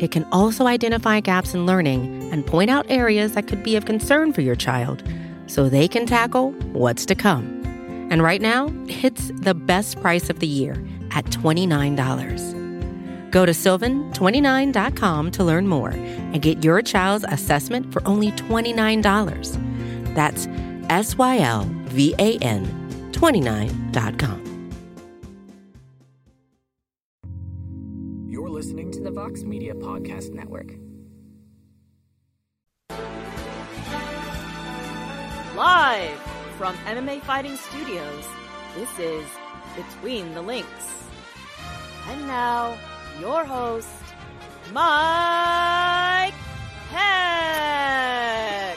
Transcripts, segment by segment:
It can also identify gaps in learning and point out areas that could be of concern for your child so they can tackle what's to come. And right now, it's the best price of the year at $29. Go to sylvan29.com to learn more and get your child's assessment for only $29. That's S Y L V A N 29.com. the Vox Media Podcast Network. Live from MMA Fighting Studios, this is Between the Links. And now, your host, Mike Heck.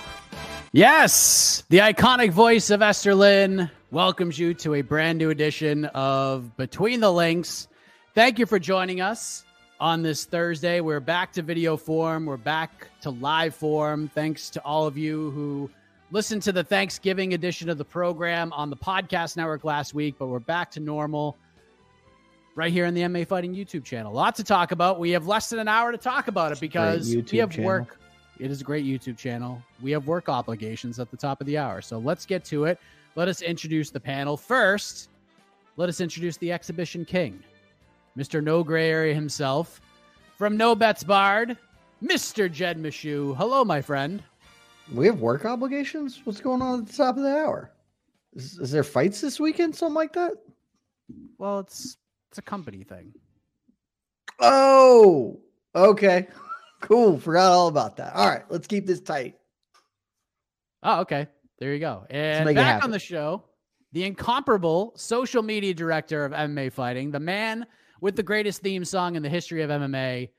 Yes, the iconic voice of Esther Lynn welcomes you to a brand new edition of Between the Links. Thank you for joining us on this Thursday. We're back to video form, we're back to live form. Thanks to all of you who listened to the Thanksgiving edition of the program on the podcast network last week, but we're back to normal right here on the MA Fighting YouTube channel. A lot to talk about. We have less than an hour to talk about it because we have channel. work. It is a great YouTube channel. We have work obligations at the top of the hour. So let's get to it. Let us introduce the panel. First, let us introduce the exhibition king, Mr. No Gray Area himself. From No Bets Bard, Mr. Jed Meshew. Hello, my friend. We have work obligations. What's going on at the top of the hour? Is, is there fights this weekend? Something like that? Well, it's it's a company thing. Oh, okay. Cool. Forgot all about that. All right, let's keep this tight. Oh, okay. There you go. And back on the show, the incomparable social media director of MMA Fighting, the man with the greatest theme song in the history of MMA,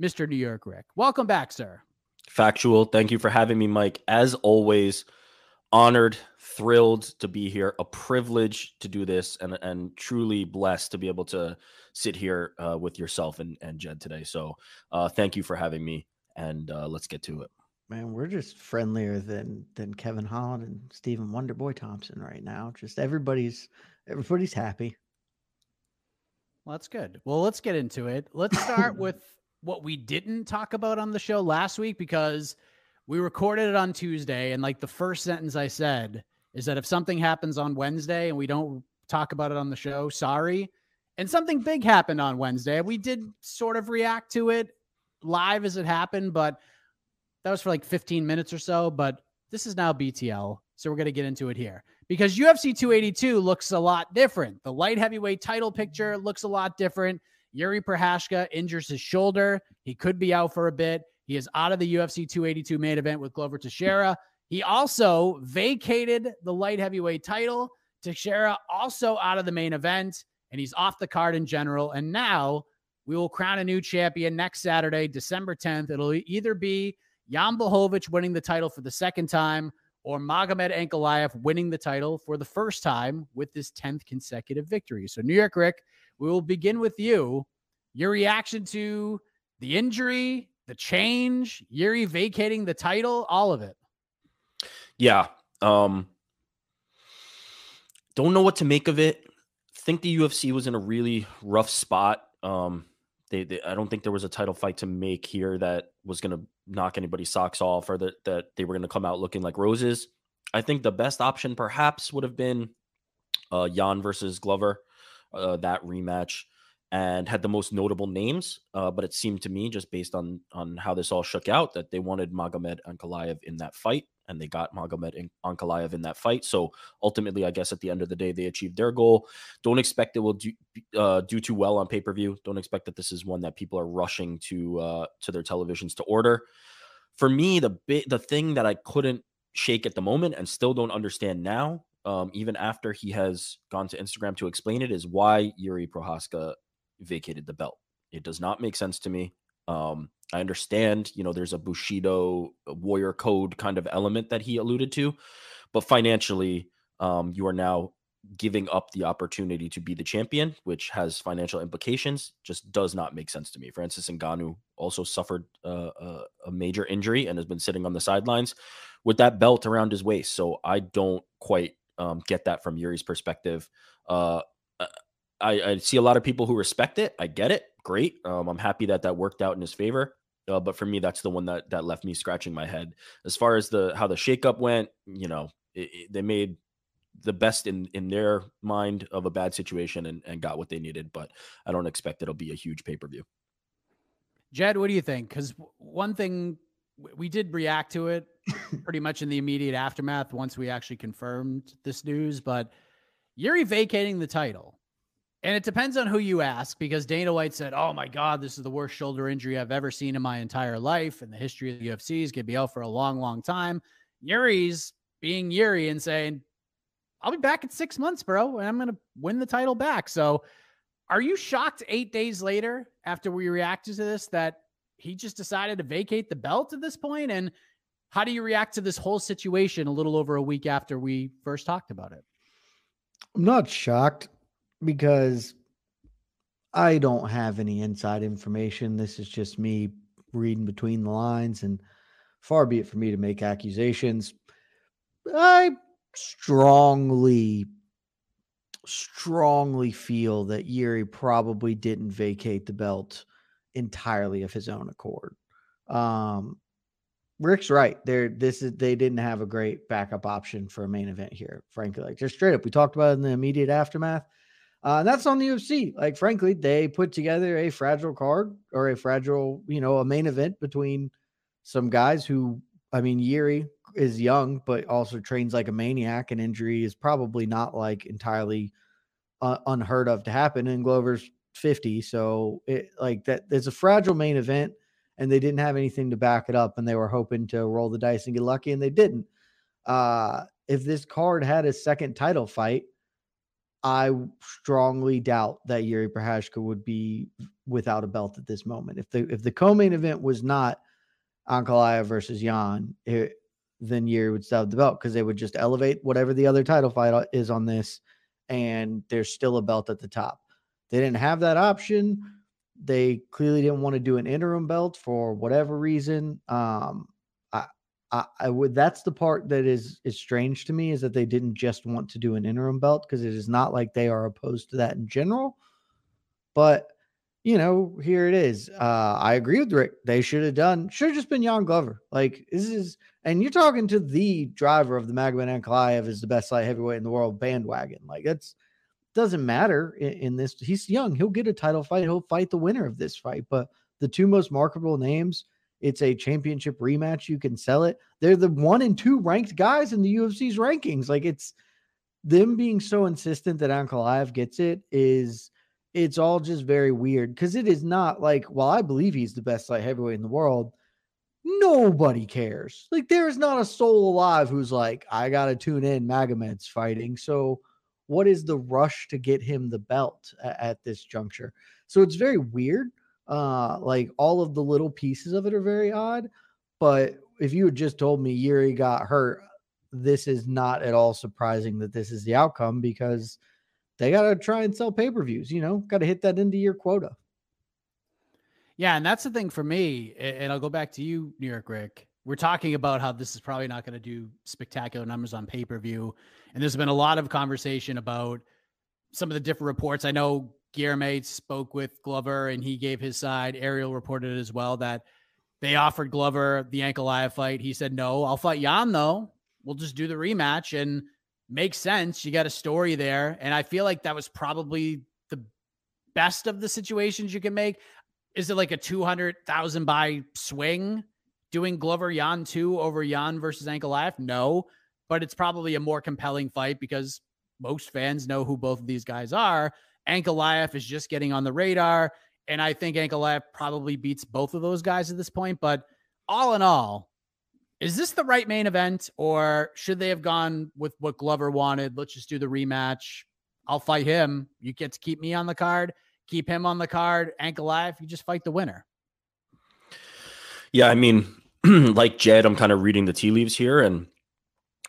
Mr. New York Ric. Welcome back, sir. Factual. Thank you for having me, Mike. As always, honored, thrilled to be here. A privilege to do this, and and truly blessed to be able to sit here uh, with yourself and and Jed today. So, uh, thank you for having me, and uh, let's get to it. Man, we're just friendlier than than Kevin Holland and Stephen Wonderboy Thompson right now. Just everybody's everybody's happy. Well, that's good. Well, let's get into it. Let's start with what we didn't talk about on the show last week because we recorded it on Tuesday. And like the first sentence I said is that if something happens on Wednesday and we don't talk about it on the show, sorry. And something big happened on Wednesday. We did sort of react to it live as it happened, but that was for like 15 minutes or so. But this is now BTL. So we're going to get into it here because UFC 282 looks a lot different. The light heavyweight title picture looks a lot different. Yuri Prochazka injures his shoulder. He could be out for a bit. He is out of the UFC 282 main event with Glover Teixeira. He also vacated the light heavyweight title. Teixeira also out of the main event, and he's off the card in general. And now we will crown a new champion next Saturday, December 10th. It'll either be Jan Blachowicz winning the title for the second time or Magomed Ankalaev winning the title for the first time with this 10th consecutive victory. So, New York Ric, we will begin with you. Your reaction to the injury, the change, Yuri vacating the title, all of it. Yeah. Um, don't know what to make of it. Think the UFC was in a really rough spot. Um, they, they I don't think there was a title fight to make here that was going to knock anybody's socks off or that that they were going to come out looking like roses. I think the best option perhaps would have been uh Jan versus Glover, uh, that rematch. And had the most notable names. Uh, but it seemed to me, just based on on how this all shook out, that they wanted Magomed Ankalaev in that fight, and they got Magomed Ankalaev in that fight. So ultimately, I guess at the end of the day, they achieved their goal. Don't expect it will do uh, do too well on pay per view. Don't expect that this is one that people are rushing to uh, to their televisions to order. For me, the bit the thing that I couldn't shake at the moment and still don't understand now um, even after he has gone to Instagram to explain it, is why Yuri Prochazka vacated the belt. It does not make sense to me. Um, I understand, you know, there's a Bushido warrior code kind of element that he alluded to, but financially, um, you are now giving up the opportunity to be the champion, which has financial implications, just does not make sense to me. Francis Ngannou also suffered uh, a, a major injury and has been sitting on the sidelines with that belt around his waist. So I don't quite um, get that from Yuri's perspective. Uh, I, I, see a lot of people who respect it. I get it. Great. Um, I'm happy that that worked out in his favor. Uh, but for me, that's the one that that left me scratching my head. As far as the how the shakeup went, you know, it, it, they made the best in in their mind of a bad situation and, and got what they needed. But I don't expect it'll be a huge pay per view. Jed, what do you think? Because one thing we did react to it pretty much in the immediate aftermath once we actually confirmed this news, but Yuri vacating the title and it depends on who you ask because Dana White said, Oh my God, this is the worst shoulder injury I've ever seen in my entire life. And the history of the UFC is going to be out for a long, long time. Yuri's being Yuri and saying, I'll be back in six months, bro, and I'm going to win the title back. So are you shocked eight days later after we reacted to this that he just decided to vacate the belt at this point? And how do you react to this whole situation a little over a week after we first talked about it? I'm not shocked because I don't have any inside information. This is just me reading between the lines, and far be it for me to make accusations. I strongly, strongly feel that Yuri probably didn't vacate the belt entirely of his own accord. Um, Ric's right. There, this is they didn't have a great backup option for a main event here. Frankly, like just straight up, we talked about it in the immediate aftermath. Uh, and that's on the UFC. Like, frankly, they put together a fragile card or a fragile, you know, a main event between some guys who, I mean, Yuri is young, but also trains like a maniac, and injury is probably not like entirely uh, unheard of to happen. And Glover's 50. So, it like that, there's a fragile main event, and they didn't have anything to back it up, and they were hoping to roll the dice and get lucky, and they didn't. Uh, if this card had a second title fight, I strongly doubt that Yuri Prochazka would be without a belt at this moment. If the if the co-main event was not Ankalaev versus Yan, it, then Yuri would still have the belt because they would just elevate whatever the other title fight is on this, and there's still a belt at the top. They didn't have that option. They clearly didn't want to do an interim belt for whatever reason. Um, I, I would that's the part that is is strange to me is that they didn't just want to do an interim belt because it is not like they are opposed to that in general. But you know, here it is. Uh, I agree with Ric. They should have done should have just been Jan Glover. Like this is, and you're talking to the driver of the Magomed Ankalaev is the best light heavyweight in the world bandwagon. Like that's doesn't matter in, in this. He's young. He'll get a title fight. He'll fight the winner of this fight. But the two most marketable names it's a championship rematch. You can sell it. They're the one and two ranked guys in the UFC's rankings. Like it's them being so insistent that Ankalaev gets it is it's all just very weird because it is not like, well, I believe he's the best light heavyweight in the world. Nobody cares. Like there is not a soul alive who's like, I gotta tune in. Magomed's fighting. So what is the rush to get him the belt at, at this juncture? So it's very weird. Uh, like all of the little pieces of it are very odd. But if you had just told me Yuri got hurt, this is not at all surprising that this is the outcome because they got to try and sell pay per views. You know, got to hit that into your quota. Yeah, and that's the thing for me. And I'll go back to you, New York Ric. We're talking about how this is probably not going to do spectacular numbers on pay per view, and there's been a lot of conversation about some of the different reports. I know Guilherme spoke with Glover and he gave his side. Ariel reported as well that they offered Glover the Ankalaev fight. He said, no, I'll fight Yan though. We'll just do the rematch and makes sense. You got a story there. And I feel like that was probably the best of the situations you can make. Is it like a 200,000 buy swing doing Glover Yan 2 over Yan versus Ankalaev? No, but it's probably a more compelling fight because most fans know who both of these guys are. Ankalaev is just getting on the radar. And I think Ankalaev probably beats both of those guys at this point. But all in all, is this the right main event or should they have gone with what Glover wanted? Let's just do the rematch. I'll fight him. You get to keep me on the card, keep him on the card. Ankalaev, you just fight the winner. Yeah, I mean, like Jed, I'm kind of reading the tea leaves here, and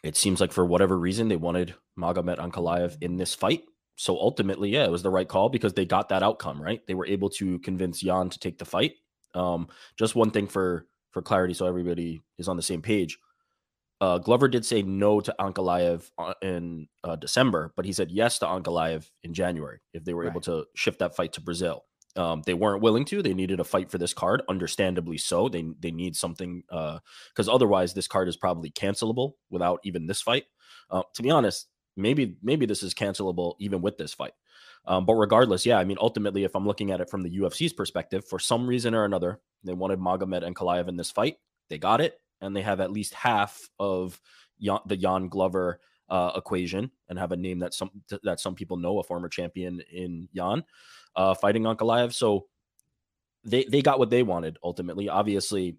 it seems like for whatever reason they wanted Magomed Ankalaev in this fight. So ultimately, yeah, it was the right call because they got that outcome, right? They were able to convince Yan to take the fight. Um, just one thing for for clarity, so everybody is on the same page. Uh, Glover did say no to Ankalaev in uh, December, but he said yes to Ankalaev in January if they were right. able to shift that fight to Brazil. Um, they weren't willing to. They needed a fight for this card, understandably so. They they need something because uh, otherwise this card is probably cancelable without even this fight. Uh, to be honest, maybe maybe this is cancelable even with this fight. Um, but regardless, yeah, I mean, ultimately, if I'm looking at it from the UFC's perspective, for some reason or another, they wanted Magomed Ankalaev in this fight. They got it, and they have at least half of Jan, the Jan Glover uh, equation, and have a name that some that some people know, a former champion in Jan, uh, fighting Ankalaev. So they they got what they wanted ultimately. Obviously,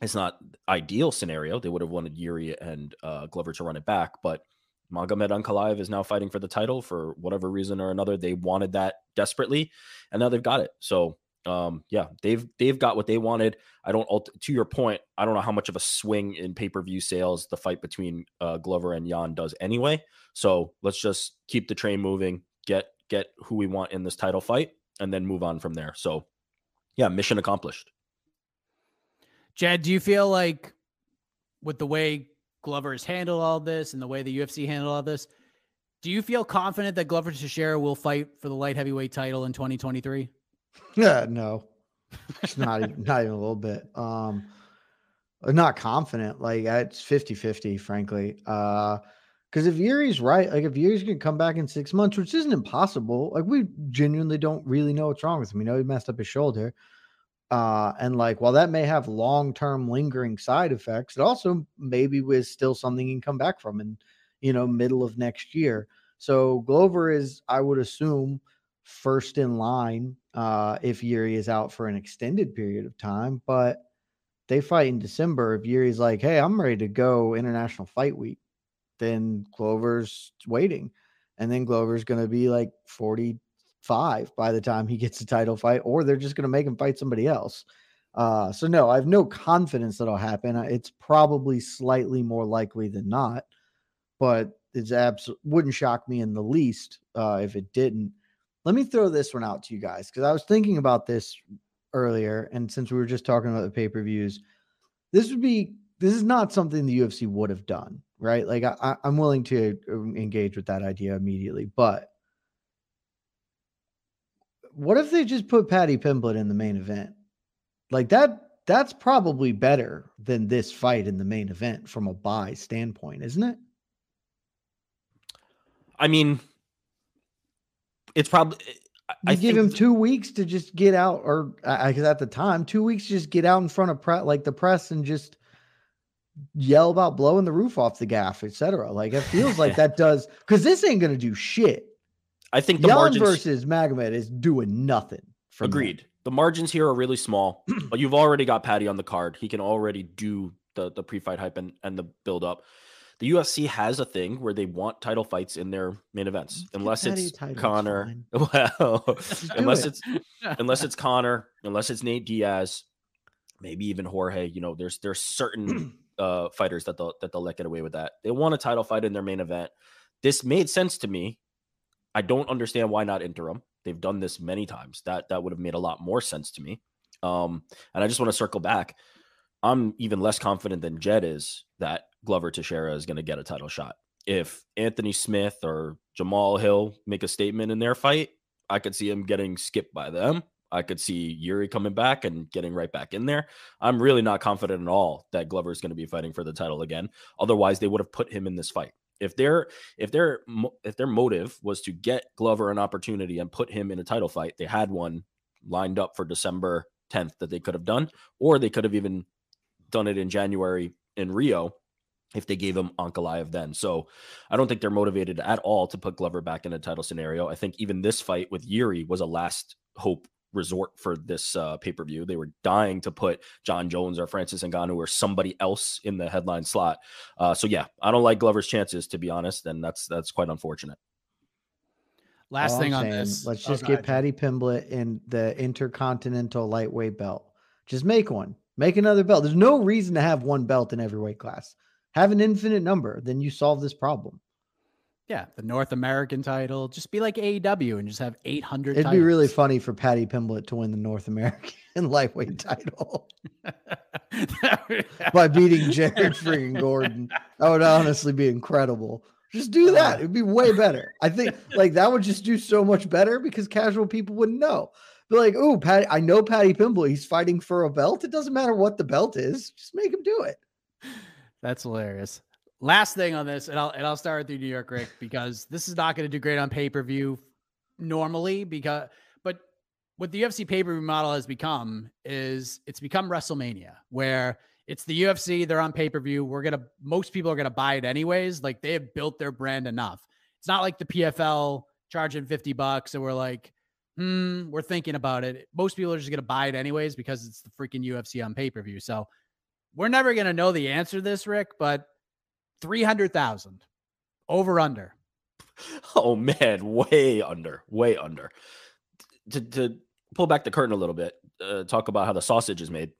it's not ideal scenario. They would have wanted Yuri and uh, Glover to run it back, but Magomed Ankalaev is now fighting for the title for whatever reason or another. They wanted that desperately, and now they've got it. So, um, yeah, they've they've got what they wanted. I don't. To your point, I don't know how much of a swing in pay per view sales the fight between uh, Glover and Yan does anyway. So let's just keep the train moving, get get who we want in this title fight, and then move on from there. So, yeah, mission accomplished. Jed, do you feel like with the way Glover has handled all this and the way the UFC handled all this. Do you feel confident that Glover Teixeira will fight for the light heavyweight title in 2023? Yeah, no, it's not even, not even a little bit. Um, not confident. Like it's 50 50, frankly. Uh, because if Yuri's right, like if Yuri's gonna come back in six months, which isn't impossible, like we genuinely don't really know what's wrong with him. We know he messed up his shoulder. Uh, and like, while that may have long term lingering side effects, it also maybe was still something you can come back from in, you know, middle of next year. So Glover is, I would assume, first in line uh, if Yuri is out for an extended period of time. But they fight in December. If Yuri's like, hey, I'm ready to go international fight week, then Glover's waiting. And then Glover's going to be like 40, five by the time he gets a title fight, or they're just going to make him fight somebody else. Uh, so no, I have no confidence that'll happen. It's probably slightly more likely than not, but it's absolutely wouldn't shock me in the least uh, if it didn't. Let me throw this one out to you guys because I was thinking about this earlier, and since we were just talking about the pay per views, this would be this is not something the UFC would have done, right? Like I, I'm willing to um, engage with that idea immediately, but what if they just put Paddy Pimblett in the main event? Like that that's probably better than this fight in the main event from a buy standpoint, isn't it? I mean, it's probably I you give him two weeks to just get out, or because at the time, two weeks just get out in front of pre- like the press and just yell about blowing the roof off the gaff, etc. Like it feels like that does because this ain't gonna do shit. I think the Jan margins versus Magomed is doing nothing. Agreed. The margins here are really small, but you've already got Paddy on the card. He can already do the the pre-fight hype and, and the build up. The UFC has a thing where they want title fights in their main events, unless it's Conor. Well, unless it. it's unless it's Conor, unless it's Nate Diaz, maybe even Jorge. You know, there's there's certain uh, fighters that they'll that they'll let get away with that. They want a title fight in their main event. This made sense to me I don't understand why not interim. They've done this many times. That that would have made a lot more sense to me. Um, and I just want to circle back. I'm even less confident than Jed is that Glover Teixeira is going to get a title shot. If Anthony Smith or Jamahal Hill make a statement in their fight, I could see him getting skipped by them. I could see Yuri coming back and getting right back in there. I'm really not confident at all that Glover is going to be fighting for the title again. Otherwise, they would have put him in this fight. If their if their if their motive was to get Glover an opportunity and put him in a title fight, they had one lined up for December 10th that they could have done, or they could have even done it in January in Rio if they gave him Ankalaev then. So I don't think they're motivated at all to put Glover back in a title scenario. I think even this fight with Yuri was a last hope resort for this uh, pay per view. They were dying to put Jon Jones or Francis Ngannou or somebody else in the headline slot. Uh, so yeah, I don't like Glover's chances to be honest, and that's that's quite unfortunate. Last All thing I'm on saying, this, let's oh, just oh, get Paddy Pimblett in the Intercontinental Lightweight belt. Just make one. Make another belt. There's no reason to have one belt in every weight class. Have an infinite number, then you solve this problem. Yeah, the North American title. Just be like AEW and just have 800 It'd titles. be really funny for Paddy Pimblett to win the North American lightweight title by beating Jared freaking Gordon. That would honestly be incredible. Just do uh-huh. that. It'd be way better. I think like that would just do so much better because casual people wouldn't know. Be like, oh, Paddy, I know Paddy Pimblett. He's fighting for a belt. It doesn't matter what the belt is. Just make him do it. That's hilarious. Last thing on this, and I'll and I'll start with you, New York Ric, because this is not going to do great on pay per view normally. Because, but what the UFC pay per view model has become is it's become WrestleMania, where it's the UFC, they're on pay per view. We're gonna most people are gonna buy it anyways. Like they have built their brand enough. It's not like the PFL charging fifty bucks, and we're like, hmm, we're thinking about it. Most people are just gonna buy it anyways because it's the freaking UFC on pay per view. So we're never gonna know the answer to this, Ric, but 300,000 over under. Oh man, way under, way under. To, to pull back the curtain a little bit, uh, talk about how the sausage is made.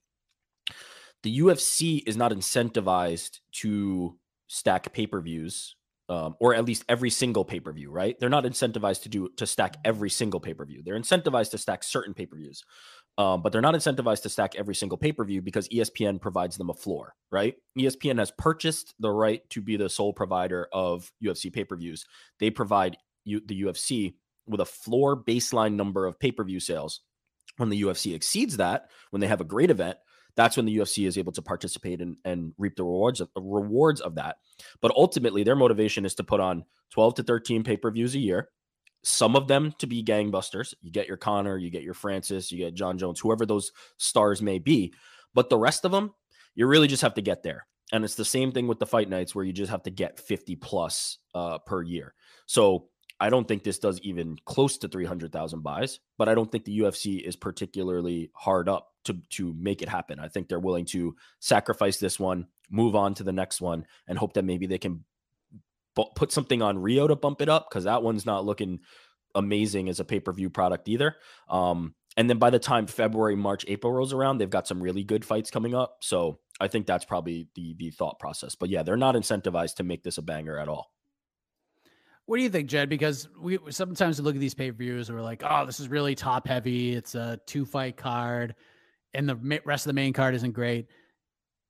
The UFC is not incentivized to stack pay per views, um, or at least every single pay per view. Right? They're not incentivized to do to stack every single pay per view. They're incentivized to stack certain pay per views. Um, but they're not incentivized to stack every single pay per view because ESPN provides them a floor, right? ESPN has purchased the right to be the sole provider of UFC pay per views. They provide you, the UFC with a floor baseline number of pay per view sales. When the UFC exceeds that, when they have a great event, that's when the UFC is able to participate and, and reap the rewards of, rewards of that. But ultimately, their motivation is to put on 12 to 13 pay per views a year some of them to be gangbusters. You get your Conor, you get your Francis, you get Jon Jones, whoever those stars may be. But the rest of them, you really just have to get there. And it's the same thing with the fight nights where you just have to get 50 plus uh, per year. So I don't think this does even close to 300,000 buys, but I don't think the UFC is particularly hard up to, to make it happen. I think they're willing to sacrifice this one, move on to the next one, and hope that maybe they can put something on Rio to bump it up because that one's not looking amazing as a pay per view product either. Um, and then by the time February, March, April rolls around, they've got some really good fights coming up. So I think that's probably the the thought process. But yeah, they're not incentivized to make this a banger at all. What do you think, Jed? Because we sometimes we look at these pay per views and we're like, oh, this is really top heavy. It's a two fight card, and the rest of the main card isn't great.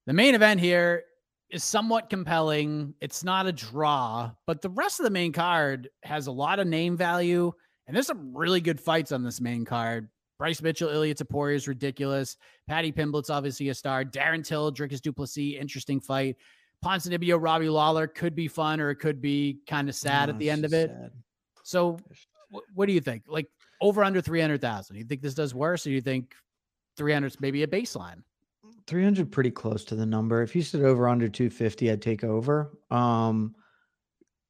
The main event here is somewhat compelling. It's not a draw, but the rest of the main card has a lot of name value, and there's some really good fights on this main card. Bryce Mitchell, Ilia Topuria is ridiculous. Paddy Pimblett's obviously a star. Darren Till, Dricus Du Plessis, interesting fight. Ponzinibbio, Robbie Lawler could be fun or it could be kind of sad at the end of it. Sad. So, what do you think? Like over under 300,000. You think this does worse or do you think 300 is maybe a baseline? 300 pretty close to the number. If you said over under 250, I'd take over. Um,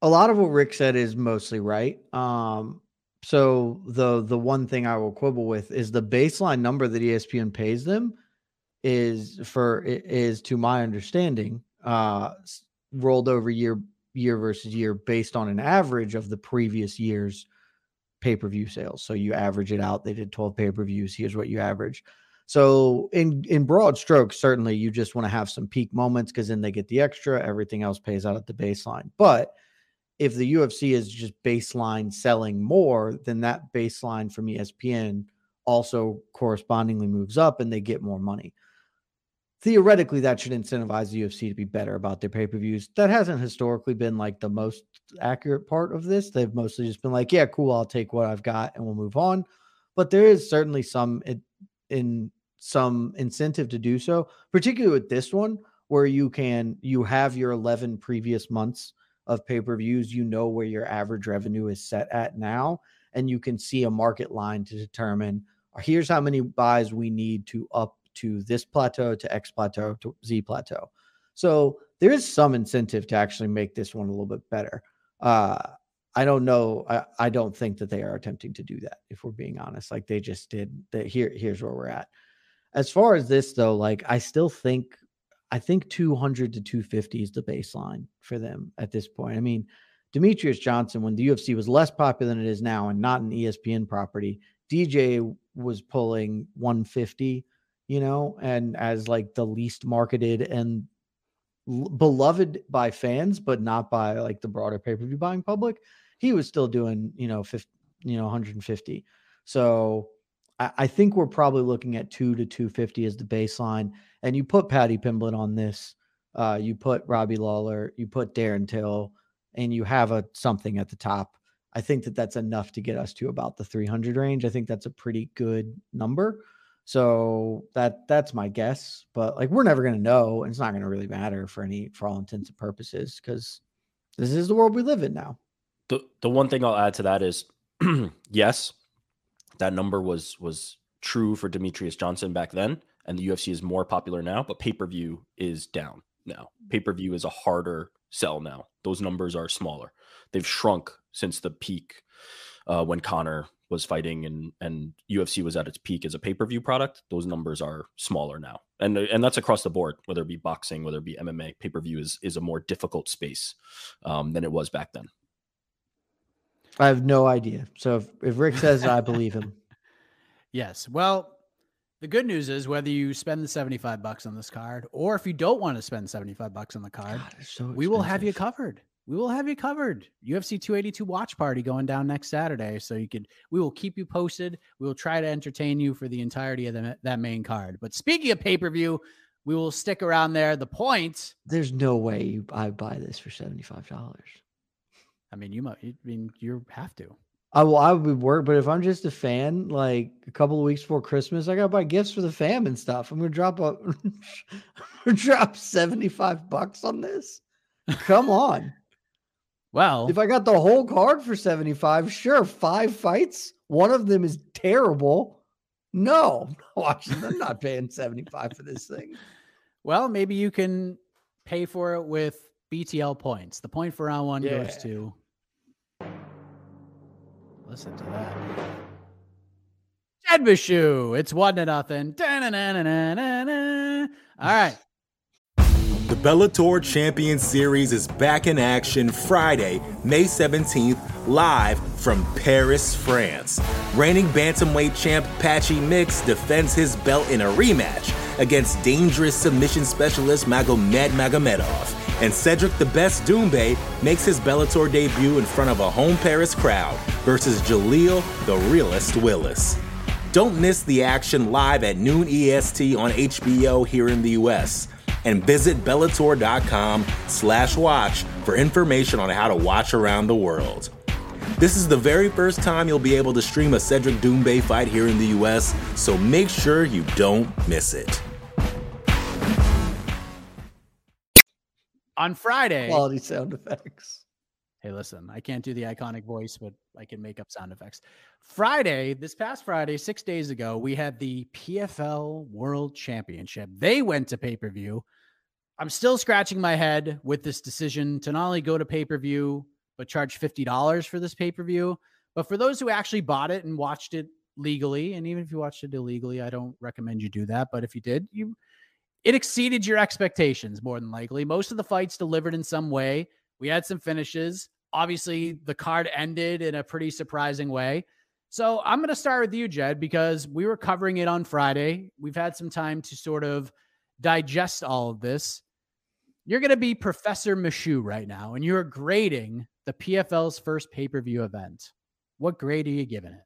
a lot of what Ric said is mostly right. Um, so the the one thing I will quibble with is the baseline number that ESPN pays them is for is to my understanding uh rolled over year year versus year based on an average of the previous year's pay-per-view sales. So you average it out. They did 12 pay-per-views. Here's what you average. So in in broad strokes, certainly you just want to have some peak moments because then they get the extra. Everything else pays out at the baseline. But if the UFC is just baseline selling more, then that baseline from ESPN also correspondingly moves up and they get more money. Theoretically, that should incentivize the UFC to be better about their pay per views. That hasn't historically been like the most accurate part of this. They've mostly just been like, yeah, cool, I'll take what I've got and we'll move on. But there is certainly some in some incentive to do so, particularly with this one, where you can you have your 11 previous months of pay-per-views, you know where your average revenue is set at now and you can see a market line to determine here's how many buys we need to up to this plateau to X plateau to Z plateau. So there is some incentive to actually make this one a little bit better. Uh, I don't know. I, I, don't think that they are attempting to do that. If we're being honest, like they just did. That here, here's where we're at. As far as this though, like I still think, I think 200 to 250 is the baseline for them at this point. I mean, Demetrious Johnson, when the UFC was less popular than it is now, and not an ESPN property, DJ was pulling 150 you know, and as like the least marketed and beloved by fans, but not by like the broader pay per view buying public, he was still doing, you know, 50, you know, 150. So I, I think we're probably looking at two to 250 as the baseline. And you put Paddy Pimblett on this, uh, you put Robbie Lawler, you put Darren Till, and you have a something at the top. I think that that's enough to get us to about the 300 range. I think that's a pretty good number. So that that's my guess, but like we're never gonna know, and it's not gonna really matter for any for all intents and purposes because this is the world we live in now. The the one thing I'll add to that is yes, that number was was true for Demetrious Johnson back then, and the UFC is more popular now, but pay-per-view is down now. Pay-per-view is a harder sell now. Those numbers are smaller. They've shrunk since the peak uh, when Conor was fighting and and UFC was at its peak as a pay-per-view product, those numbers are smaller now. And and that's across the board, whether it be boxing, whether it be MMA, pay-per-view is is a more difficult space um, than it was back then. I have no idea. So if, if Ric says it, I believe him. yes. Well, the good news is whether you spend the 75 bucks on this card or if you don't want to spend 75 bucks on the card, God, so we will have you covered we will have you covered. UFC 282 watch party going down next Saturday. So you could, we will keep you posted. We will try to entertain you for the entirety of the, that main card. But speaking of pay per view, we will stick around there. The point. There's no way you, I buy this for $75. I mean, you might, I mean, you have to. I will, I would work, but if I'm just a fan, like a couple of weeks before Christmas, I gotta buy gifts for the fam and stuff. I'm gonna drop a drop 75 bucks on this. Come on. Well, if I got the whole card for 75, sure, five fights, one of them is terrible. No, I'm not paying 75 for this thing. Well, maybe you can pay for it with BTL points. The point for round one yeah. goes to. Listen to that. Jed Meshew. It's one to nothing. All right. The Bellator Champion Series is back in action Friday, May 17th, live from Paris, France. Reigning bantamweight champ Patchy Mix defends his belt in a rematch against dangerous submission specialist Magomed Magomedov. And Cedric the Best Doumbé makes his Bellator debut in front of a home Paris crowd versus Jaleel the Realist Willis. Don't miss the action live at noon EST on HBO here in the US and visit Bellator.com slash watch for information on how to watch around the world. This is the very first time you'll be able to stream a Cedric Doumbé fight here in the US, so make sure you don't miss it. On Friday, quality sound effects. Hey, listen, I can't do the iconic voice, but I can make up sound effects. Friday, this past Friday, six days ago, we had the PFL World Championship. They went to pay per view. I'm still scratching my head with this decision to not only go to pay per view, but charge $50 for this pay per view. But for those who actually bought it and watched it legally, and even if you watched it illegally, I don't recommend you do that. But if you did, you it exceeded your expectations more than likely. Most of the fights delivered in some way. We had some finishes. Obviously, the card ended in a pretty surprising way. So I'm going to start with you, Jed, because we were covering it on Friday. We've had some time to sort of digest all of this. You're going to be Professor Meshew right now, and you're grading the PFL's first pay per view event. What grade are you giving it?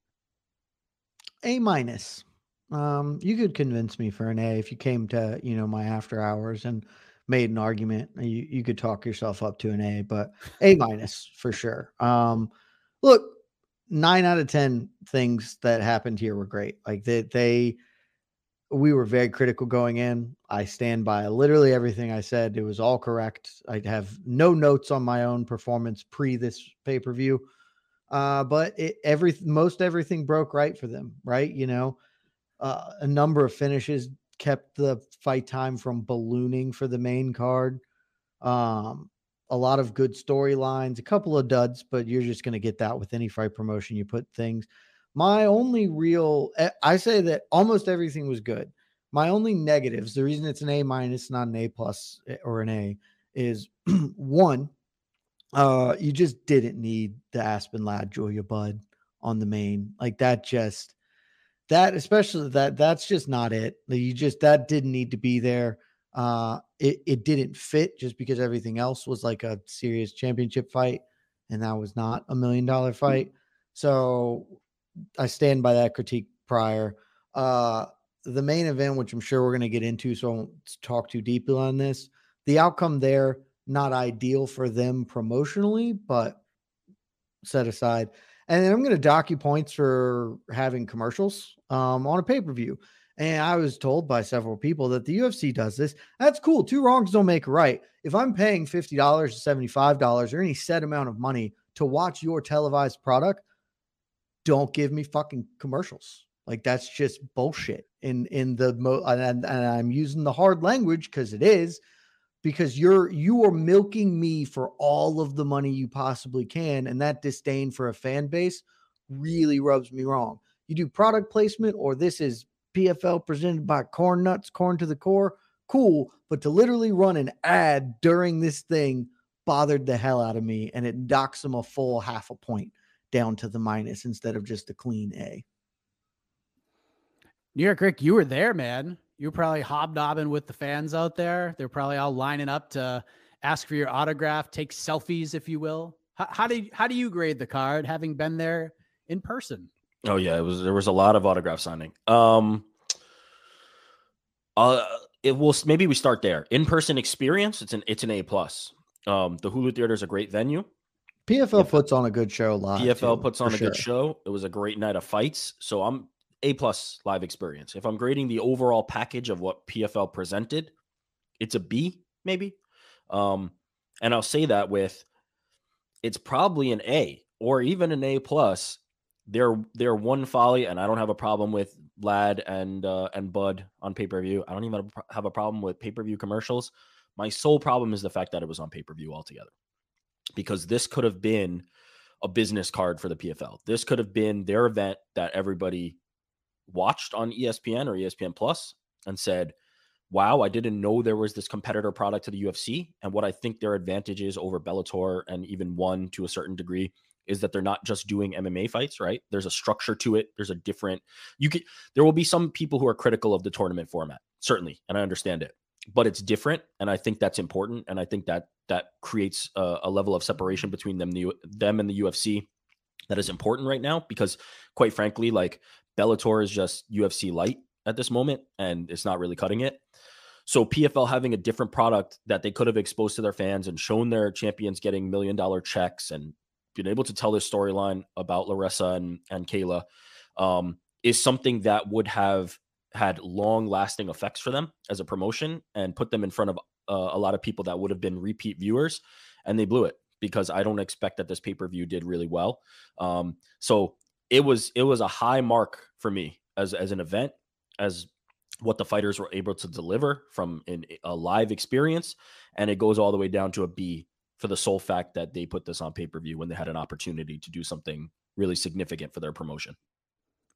A minus. Um, you could convince me for an A if you came to you know my after hours and made an argument. You you could talk yourself up to an A, but A minus for sure. Um, look, nine out of ten things that happened here were great. Like they they we were very critical going in. I stand by literally everything I said. It was all correct. I have no notes on my own performance pre this pay per view, uh, but it, every most everything broke right for them. Right, you know, uh, a number of finishes kept the fight time from ballooning for the main card. Um, a lot of good storylines, a couple of duds, but you're just going to get that with any fight promotion. You put things my only real, eh, I say that almost everything was good. My only negatives, the reason it's an A minus, not an A plus eh, or an A, is one, uh, you just didn't need the Aspen Ladd Julia Budd on the main. Like that just that especially that that's just not it. You just that didn't need to be there. Uh it, it didn't fit just because everything else was like a serious championship fight and that was not a million dollar fight. So I stand by that critique prior. Uh, the main event, which I'm sure we're going to get into, so I won't talk too deeply on this. The outcome there, not ideal for them promotionally, but set aside. And then I'm going to dock you points for having commercials um, on a pay per view. And I was told by several people that the UFC does this. That's cool. Two wrongs don't make a right. If I'm paying $50 to $75 or any set amount of money to watch your televised product, don't give me fucking commercials. Like that's just bullshit. In in the mo and, and I'm using the hard language because it is because you're you are milking me for all of the money you possibly can, and that disdain for a fan base really rubs me wrong. You do product placement, or this is PFL presented by Corn Nuts, Corn to the Core, cool. But to literally run an ad during this thing bothered the hell out of me, and it docks them a full half a point down to the minus instead of just a clean A. New York Ric, you were there, man. You were probably hobnobbing with the fans out there. They're probably all lining up to ask for your autograph, take selfies, if you will. How, how do you, how do you grade the card, having been there in person? Oh yeah, it was there was a lot of autograph signing. Um, uh, it will maybe we start there. In person experience, it's an it's an A plus. Um, the Hulu Theater is a great venue. PFL puts on a good show live. PFL too, puts on a sure. good show. It was a great night of fights. So I'm A plus live experience. If I'm grading the overall package of what PFL presented, it's a B, maybe. Um, and I'll say that with it's probably an A or even an A plus. They're they're one folly, and I don't have a problem with Ladd and uh, and Budd on pay per view. I don't even have a problem with pay per view commercials. My sole problem is the fact that it was on pay per view altogether because this could have been a business card for the PFL. This could have been their event that everybody watched on ESPN or ESPN Plus and said, wow, I didn't know there was this competitor product to the UFC. And what I think their advantage is over Bellator and even one to a certain degree is that they're not just doing MMA fights, right? There's a structure to it. There's a different, you could, there will be some people who are critical of the tournament format, certainly. And I understand it but it's different and i think that's important and i think that that creates a, a level of separation between them the, them and the ufc that is important right now because quite frankly like bellator is just ufc light at this moment and it's not really cutting it. So pfl having a different product that they could have exposed to their fans and shown their champions getting million dollar checks and been able to tell this storyline about larissa and, and kayla um, is something that would have had long lasting effects for them as a promotion and put them in front of uh, a lot of people that would have been repeat viewers and they blew it because I don't expect that this pay-per-view did really well. Um, so it was it was a high mark for me as as an event as what the fighters were able to deliver from a live experience and it goes all the way down to a B for the sole fact that they put this on pay-per-view when they had an opportunity to do something really significant for their promotion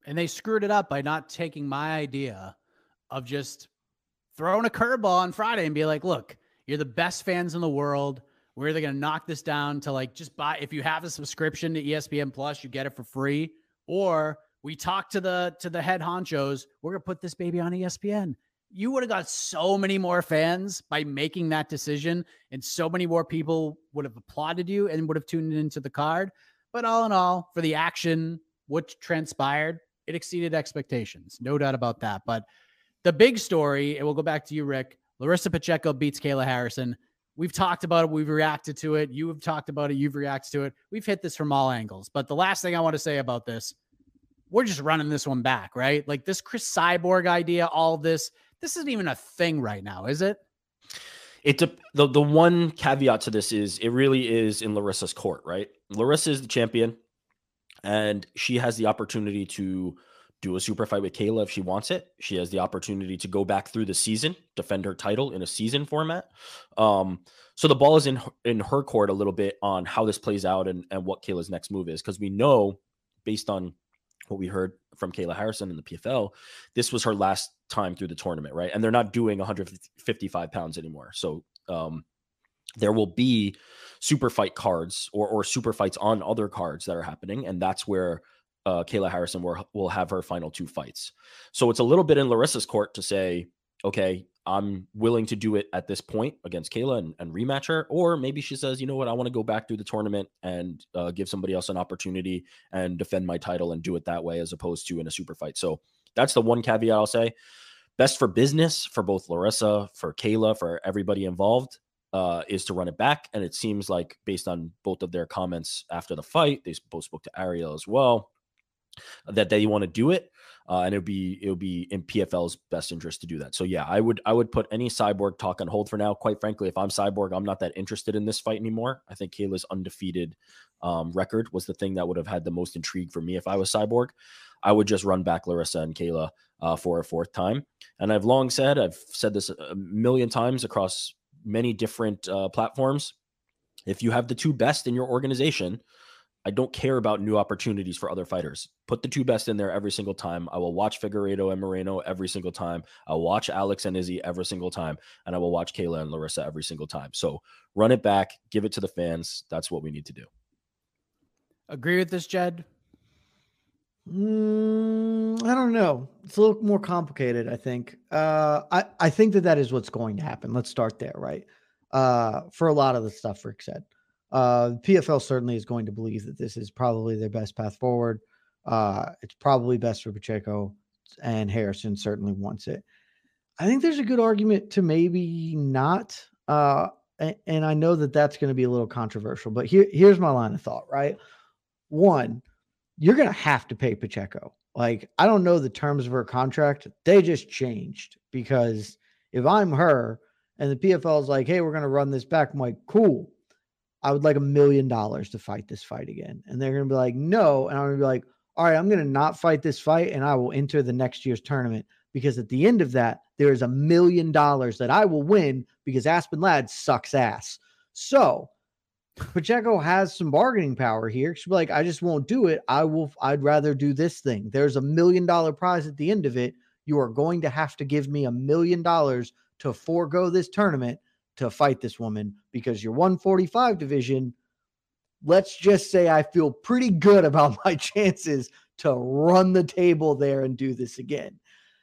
and they screwed it up by not taking my idea of just throwing a curveball on Friday and be like, look, you're the best fans in the world. We're either going to knock this down to like just buy, if you have a subscription to ESPN Plus, you get it for free, or we talk to the to the head honchos. We're gonna put this baby on ESPN. You would have got so many more fans by making that decision, and so many more people would have applauded you and would have tuned into the card. But all in all, for the action, what transpired, it exceeded expectations, no doubt about that. But the big story, and we'll go back to you, Ric. Larissa Pacheco beats Kayla Harrison. We've talked about it. We've reacted to it. You have talked about it. You've reacted to it. We've hit this from all angles. But the last thing I want to say about this we're just running this one back, right? Like this Cris Cyborg idea, all this, this isn't even a thing right now, is it? It the the one caveat to this is it really is in Larissa's court, right? Larissa is the champion, and she has the opportunity to do a super fight with Kayla if she wants it. She has the opportunity to go back through the season, defend her title in a season format. Um, so the ball is in in her court a little bit on how this plays out and and what Kayla's next move is because we know based on what we heard from Kayla Harrison in the PFL, this was her last time through the tournament, right? And they're not doing 155 pounds anymore. So um, there will be super fight cards or, or super fights on other cards that are happening. And that's where uh, Kayla Harrison will, will have her final two fights. So it's a little bit in Larissa's court to say, okay, I'm willing to do it at this point against Kayla and, and rematch her. Or maybe she says, you know what, I want to go back through the tournament and uh, give somebody else an opportunity and defend my title and do it that way as opposed to in a super fight. So that's the one caveat I'll say. Best for business for both Larissa, for Kayla, for everybody involved uh, is to run it back. And it seems like, based on both of their comments after the fight, they both spoke to Ariel as well, that they want to do it uh, and it'll be it'll be in PFL's best interest to do that. So yeah, I would I would put any cyborg talk on hold for now. Quite frankly, if I'm cyborg, I'm not that interested in this fight anymore. I think Kayla's undefeated um, record was the thing that would have had the most intrigue for me if I was cyborg. I would just run back Larissa and Kayla uh, for a fourth time. And I've long said, I've said this a million times across many different uh, platforms. If you have the two best in your organization, I don't care about new opportunities for other fighters. Put the two best in there every single time. I will watch Figueiredo and Moreno every single time. I'll watch Alex and Izzy every single time. And I will watch Kayla and Larissa every single time. So run it back, give it to the fans. That's what we need to do. Agree with this, Jed? Mm, I don't know. It's a little more complicated, I think. Uh, I, I think that that is what's going to happen. Let's start there, right? Uh, for a lot of the stuff Ric said. Uh, PFL certainly is going to believe that this is probably their best path forward. Uh, it's probably best for Pacheco, and Harrison certainly wants it. I think there's a good argument to maybe not. Uh, and, and I know that that's going to be a little controversial, but here, here's my line of thought, right? One, you're going to have to pay Pacheco. Like, I don't know the terms of her contract. They just changed because if I'm her and the PFL is like, hey, we're going to run this back, I'm like, cool. I would like a million dollars to fight this fight again. And they're going to be like, no. And I'm going to be like, all right, I'm going to not fight this fight and I will enter the next year's tournament because at the end of that, there is a million dollars that I will win because Aspen Ladd sucks ass. So Pacheco has some bargaining power here. She'll be like, I just won't do it. I will, I'd rather do this thing. There's a million dollar prize at the end of it. You are going to have to give me a million dollars to forego this tournament to fight this woman because your 145 division, let's just say I feel pretty good about my chances to run the table there and do this again.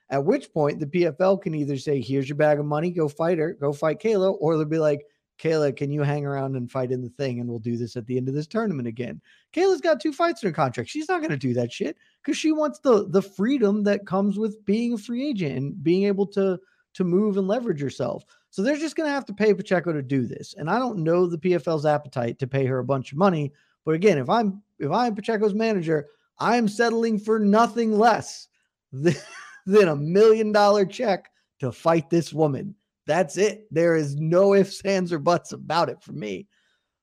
At which point the PFL can either say, here's your bag of money, go fight her, go fight Kayla, or they'll be like, Kayla, can you hang around and fight in the thing? And we'll do this at the end of this tournament again. Kayla's got two fights in her contract. She's not going to do that shit because she wants the the freedom that comes with being a free agent and being able to to move and leverage yourself. So they're just going to have to pay Pacheco to do this. And I don't know the PFL's appetite to pay her a bunch of money. But again, if I'm if I'm Pacheco's manager, I'm settling for nothing less than, than a million dollar check to fight this woman. That's it. There is no ifs, ands, or buts about it for me.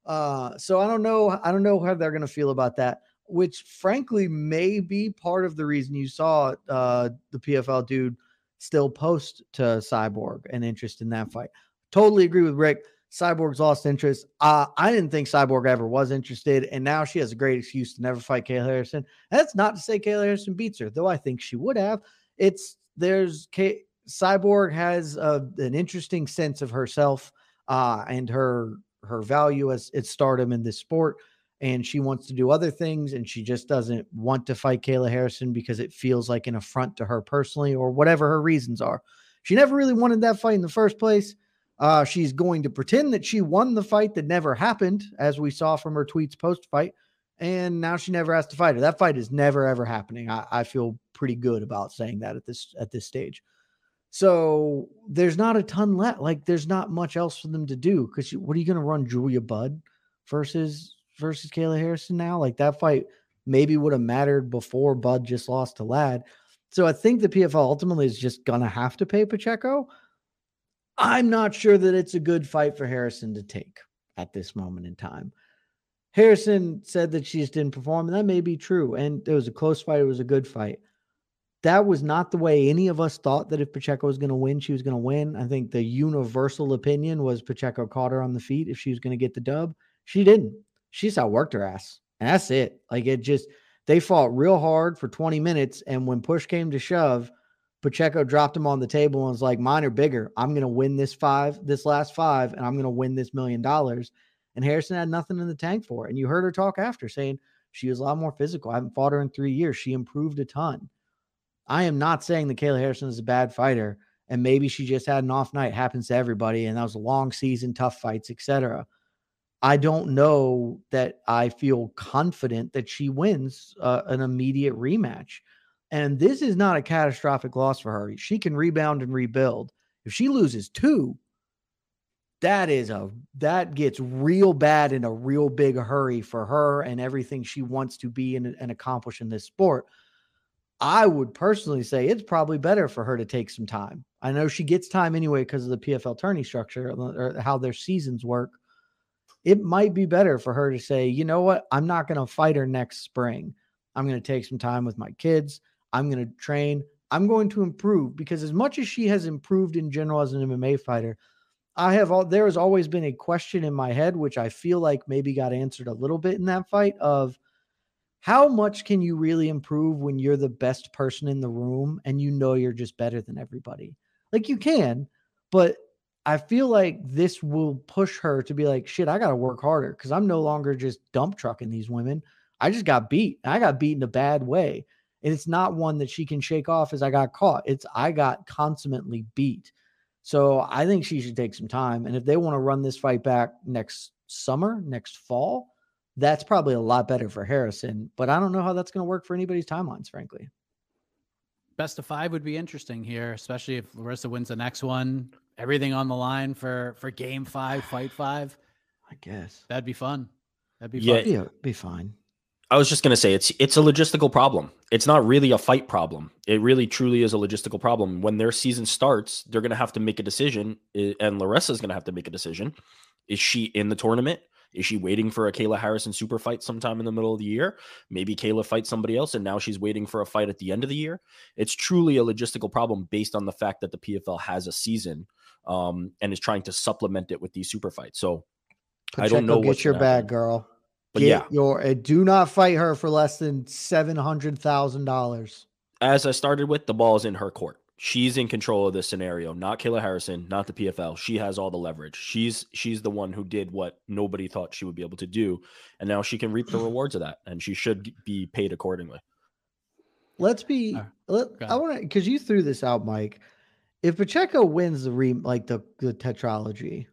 Uh, so I don't know. I don't know how they're going to feel about that. Which, frankly, may be part of the reason you saw uh, the PFL dude still post to Cyborg an interest in that fight. Totally agree with Ric. Cyborg's lost interest. Uh, I didn't think Cyborg ever was interested, and now she has a great excuse to never fight Kayla Harrison. And that's not to say Kayla Harrison beats her, though I think she would have. It's there's K- Cyborg has a, an interesting sense of herself uh, and her her value as its stardom in this sport and she wants to do other things and she just doesn't want to fight Kayla Harrison because it feels like an affront to her personally or whatever her reasons are. She never really wanted that fight in the first place. Uh, she's going to pretend that she won the fight that never happened, as we saw from her tweets post fight. And now she never has to fight her. That fight is never ever happening. I, I feel pretty good about saying that at this at this stage. So there's not a ton left. Like there's not much else for them to do because what are you going to run Julia Budd versus versus Kayla Harrison now. Like that fight maybe would have mattered before Budd just lost to Ladd. So I think the PFL ultimately is just going to have to pay Pacheco. I'm not sure that it's a good fight for Harrison to take at this moment in time. Harrison said that she just didn't perform, and that may be true. And it was a close fight, it was a good fight. That was not the way any of us thought that if Pacheco was going to win, she was going to win. I think the universal opinion was Pacheco caught her on the feet if she was going to get the dub. She didn't. She just outworked her ass. And that's it. Like it just, they fought real hard for 20 minutes. And when push came to shove, Pacheco dropped him on the table and was like, mine are bigger. I'm going to win this five, this last five, and I'm going to win this million dollars. And Harrison had nothing in the tank for it. And you heard her talk after saying she was a lot more physical. I haven't fought her in three years. She improved a ton. I am not saying that Kayla Harrison is a bad fighter. And maybe she just had an off night. happens to everybody. And that was a long season, tough fights, etc. I don't know that I feel confident that she wins uh, an immediate rematch. And this is not a catastrophic loss for her. She can rebound and rebuild. If she loses two, that is a that gets real bad in a real big hurry for her and everything she wants to be and, and accomplish in this sport. I would personally say it's probably better for her to take some time. I know she gets time anyway because of the PFL tourney structure uh, or how their seasons work it might be better for her to say, you know what, I'm not going to fight her next spring. I'm going to take some time with my kids. I'm going to train. I'm going to improve because as much as she has improved in general as an MMA fighter, I have all there has always been a question in my head, which I feel like maybe got answered a little bit in that fight of how much can you really improve when you're the best person in the room and you know you're just better than everybody? Like you can, but I feel like this will push her to be like, shit, I got to work harder because I'm no longer just dump trucking these women. I just got beat. I got beat in a bad way. And it's not one that she can shake off as I got caught. It's I got consummately beat. So I think she should take some time. And if they want to run this fight back next summer, next fall, that's probably a lot better for Harrison. But I don't know how that's going to work for anybody's timelines, frankly. Best of five would be interesting here, especially if Larissa wins the next one everything on the line for for game five, fight five. I guess that'd be fun. That'd be yeah, fun. Yeah, be fine. I was just gonna say it's it's a logistical problem. It's not really a fight problem. It really truly is a logistical problem. When their season starts, they're gonna have to make a decision, eh, and Larissa's gonna have to make a decision. Is she in the tournament? Is she waiting for a Kayla Harrison super fight sometime in the middle of the year? Maybe Kayla fights somebody else and now she's waiting for a fight at the end of the year. It's truly a logistical problem based on the fact that the PFL has a season um, and is trying to supplement it with these super fights. So Pacheco, I don't know get your bag, girl. But get yeah, your uh, do not fight her for less than seven hundred thousand dollars. As I started with, the ball is in her court. She's in control of this scenario, not Kayla Harrison, not the PFL. She has all the leverage. She's she's the one who did what nobody thought she would be able to do, and now she can reap the rewards of that, and she should be paid accordingly. Let's be. let, I want to because you threw this out, Mike if Pacheco wins the re like the the tetralogy,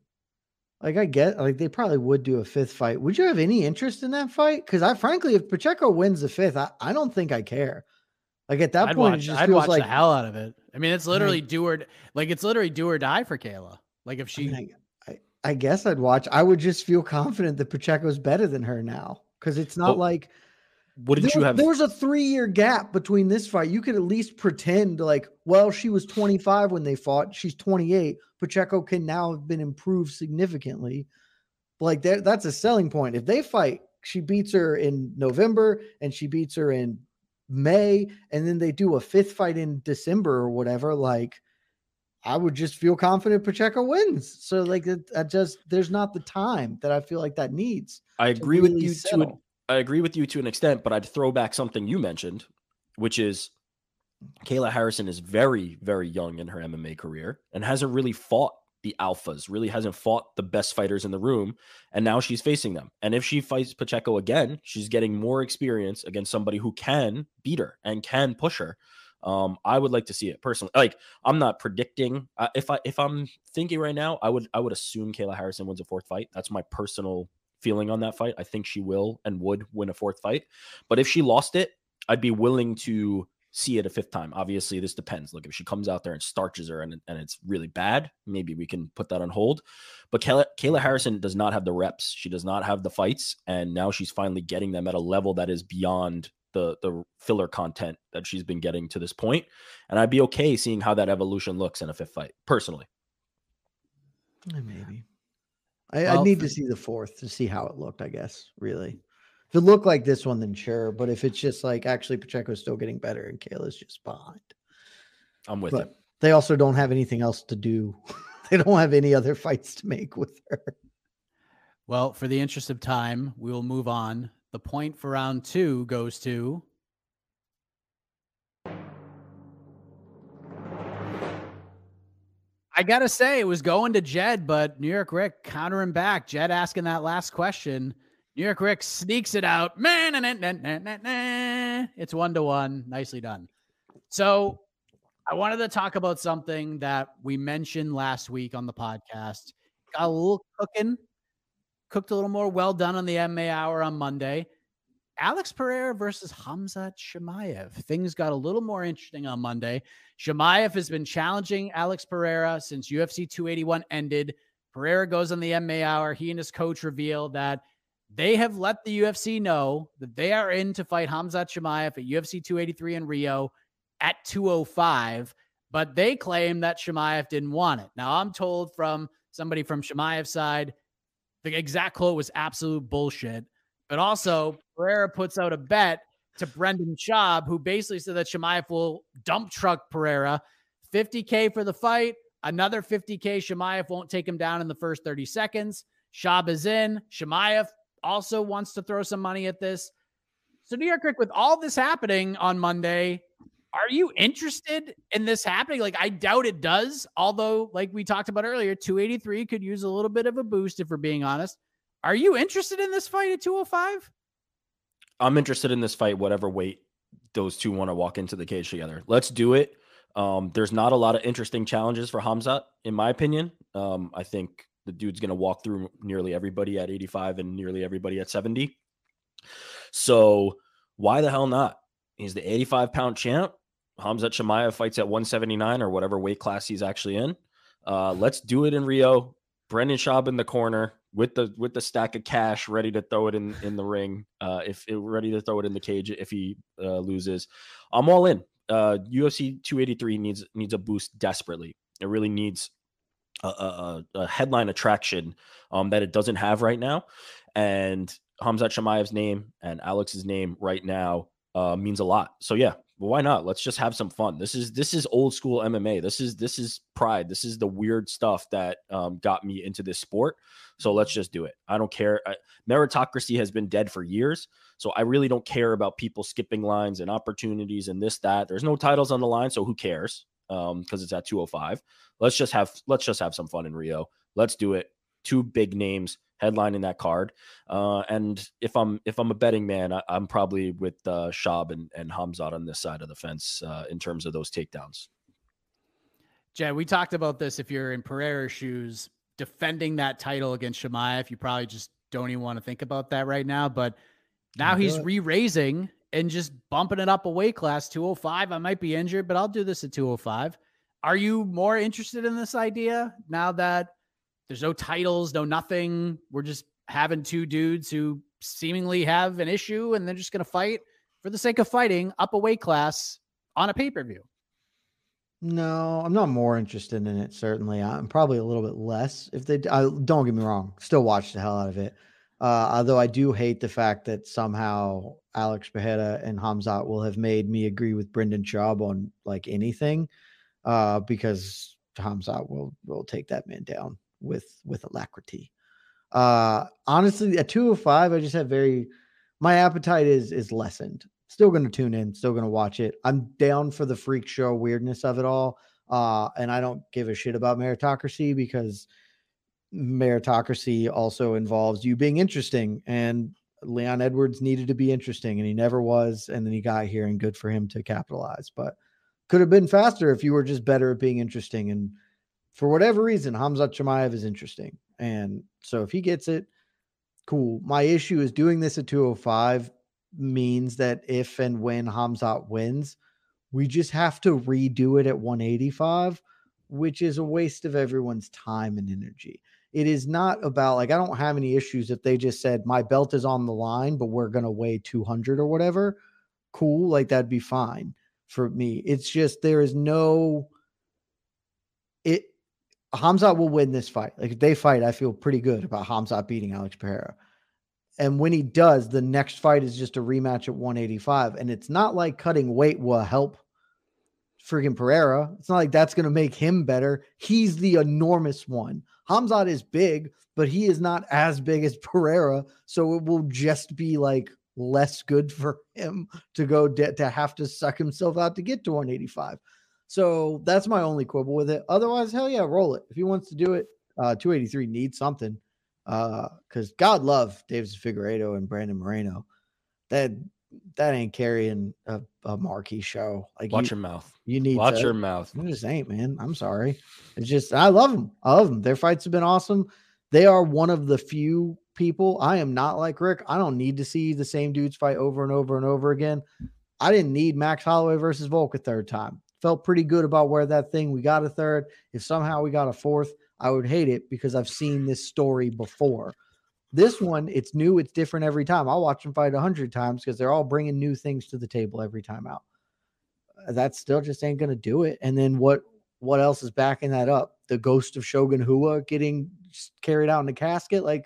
like I get like they probably would do a fifth fight. Would you have any interest in that fight? Because I frankly, if Pacheco wins the fifth, I, I don't think I care. Like at that I'd point, watch, it just I'd feels watch like the hell out of it. I mean, it's literally do or like it's literally do or die for Kayla. Like if she, I, mean, I, I, I guess I'd watch. I would just feel confident that Pacheco's better than her now because it's not like wouldn't there, you have? There was a three year gap between this fight. You could at least pretend like, well, she was 25 when they fought. She's 28. Pacheco can now have been improved significantly. Like that, that's a selling point. If they fight, she beats her in November and she beats her in May, and then they do a fifth fight in December or whatever. Like, I would just feel confident Pacheco wins. So, like, I just there's not the time that I feel like that needs. I agree really with you settle. to I agree with you to an extent, but I'd throw back something you mentioned, which is Kayla Harrison is very, very young in her MMA career and hasn't really fought the alphas, really hasn't fought the best fighters in the room. And now she's facing them. And if she fights Pacheco again, she's getting more experience against somebody who can beat her and can push her. Um, I would like to see it personally. Like, I'm not predicting. Uh, if I if I'm thinking right now, I would I would assume Kayla Harrison wins a fourth fight. That's my personal feeling on that fight. I think she will and would win a fourth fight. But if she lost it, I'd be willing to see it a fifth time. Obviously, this depends. Look, if she comes out there and starches her and, and it's really bad, maybe we can put that on hold. But Kayla, Kayla Harrison does not have the reps. She does not have the fights. And now she's finally getting them at a level that is beyond the the filler content that she's been getting to this point. And I'd be okay seeing how that evolution looks in a fifth fight, personally. Maybe. I, well, I need to see the fourth to see how it looked, I guess, really. If it looked like this one, then sure. But if it's just like actually Pacheco's still getting better and Kayla's just behind. I'm with but you. They also don't have anything else to do. they don't have any other fights to make with her. Well, for the interest of time, we will move on. The point for round two goes to I gotta say, it was going to Jed, but New York Ric countering back. Jed asking that last question. New York Ric sneaks it out. Man, it's one to one. Nicely done. So I wanted to talk about something that we mentioned last week on the podcast. Got a little cooking, cooked a little more well done on the MMA hour on Monday. Alex Pereira versus Khamzat Chimaev. Things got a little more interesting on Monday. Chimaev has been challenging Alex Pereira since UFC 281 ended. Pereira goes on the MMA hour. He and his coach reveal that they have let the UFC know that they are in to fight Khamzat Chimaev at UFC 283 in Rio at 205, but they claim that Chimaev didn't want it. Now, I'm told from somebody from Chimaev's side, the exact quote was absolute bullshit. But also, Pereira puts out a bet to Brendan Schaub, who basically said that Chimaev will dump truck Pereira. 50K for the fight, another 50K. Chimaev won't take him down in the first 30 seconds. Schaub is in. Chimaev also wants to throw some money at this. So, New York Ric, with all this happening on Monday, are you interested in this happening? Like, I doubt it does. Although, like we talked about earlier, 283 could use a little bit of a boost if we're being honest. Are you interested in this fight at 205? I'm interested in this fight, whatever weight those two want to walk into the cage together. Let's do it. Um, there's not a lot of interesting challenges for Khamzat, in my opinion. Um, I think the dude's going to walk through nearly everybody at 85 and nearly everybody at 70. So why the hell not? He's the 85 pound champ. Khamzat Chimaev fights at 179 or whatever weight class he's actually in. Uh, let's do it in Rio. Brendan Schaub in the corner with the with the stack of cash ready to throw it in in the ring. Uh, if ready to throw it in the cage if he uh, loses, I'm all in. Uh, UFC 283 needs needs a boost desperately. It really needs a, a, a headline attraction um, that it doesn't have right now. And Khamzat Chimaev's name and Alex's name right now uh, means a lot. So yeah, well, why not? Let's just have some fun. This is this is old school MMA. This is this is pride. This is the weird stuff that um, got me into this sport. So let's just do it. I don't care. I, meritocracy has been dead for years. So I really don't care about people skipping lines and opportunities and this that. There's no titles on the line, so who cares? Um, because it's at 205. Let's just have let's just have some fun in Rio. Let's do it. Two big names headlining that card. Uh, and if I'm if I'm a betting man, I, am probably with uh, Schaub and, and Khamzat on this side of the fence uh, in terms of those takedowns. Jed, we talked about this. If you're in Pereira's shoes, defending that title against Chimaev, you probably just don't even want to think about that right now. But now he's re-raising and just bumping it up a weight class 205. I might be injured, but I'll do this at 205. Are you more interested in this idea now that there's no titles, no nothing. We're just having two dudes who seemingly have an issue and they're just going to fight for the sake of fighting up a weight class on a pay per view. No, I'm not more interested in it. Certainly, I'm probably a little bit less. If they I, don't get me wrong, still watch the hell out of it. Uh, although I do hate the fact that somehow Alex Pereira and Khamzat will have made me agree with Brendan Schaub on like anything, uh, because Khamzat will will take that man down with with alacrity. Uh honestly, at two of five, I just have very my appetite is is lessened. Still gonna tune in, still gonna watch it. I'm down for the freak show weirdness of it all. Uh, and I don't give a shit about meritocracy because meritocracy also involves you being interesting. And Leon Edwards needed to be interesting, and he never was. And then he got here, and good for him to capitalize. But could have been faster if you were just better at being interesting. And for whatever reason, Khamzat Chimaev is interesting. And so if he gets it, cool. My issue is doing this at 205 means that if and when Khamzat wins, We just have to redo it at 185, which is a waste of everyone's time and energy. It is not about like I don't have any issues if they just said my belt is on the line, but we're gonna weigh 200 or whatever. Cool, like that'd be fine for me. It's just there is no it Khamzat will win this fight. Like if they fight, I feel pretty good about Khamzat beating Alex Pereira. And when he does, the next fight is just a rematch at 185. And it's not like cutting weight will help freaking Pereira. It's not like that's going to make him better. He's the enormous one. Khamzat is big, but he is not as big as Pereira. So it will just be like less good for him to go de- to have to suck himself out to get to 185. So that's my only quibble with it. Otherwise, hell yeah, roll it. If he wants to do it, uh, 283 needs something. Uh, because God love Deiveson Figueiredo and Brandon Moreno. That that ain't carrying a, a marquee show. Like Watch you, your mouth. you need Watch to, your mouth. it just ain't, man. I'm sorry. It's just I love them. I love them. Their fights have been awesome. They are one of the few people. I am not like Ric. I don't need to see the same dudes fight over and over and over again. I didn't need Max Holloway versus Volk a third time. Felt pretty good about where that thing we got a third. If somehow we got a fourth, I would hate it because I've seen this story before. This one, it's new, it's different every time. I'll watch them fight a hundred times because they're all bringing new things to the table every time out. Uh, That still just ain't gonna do it. And then what? What else is backing that up? The ghost of Shogun Rua getting carried out in the casket. Like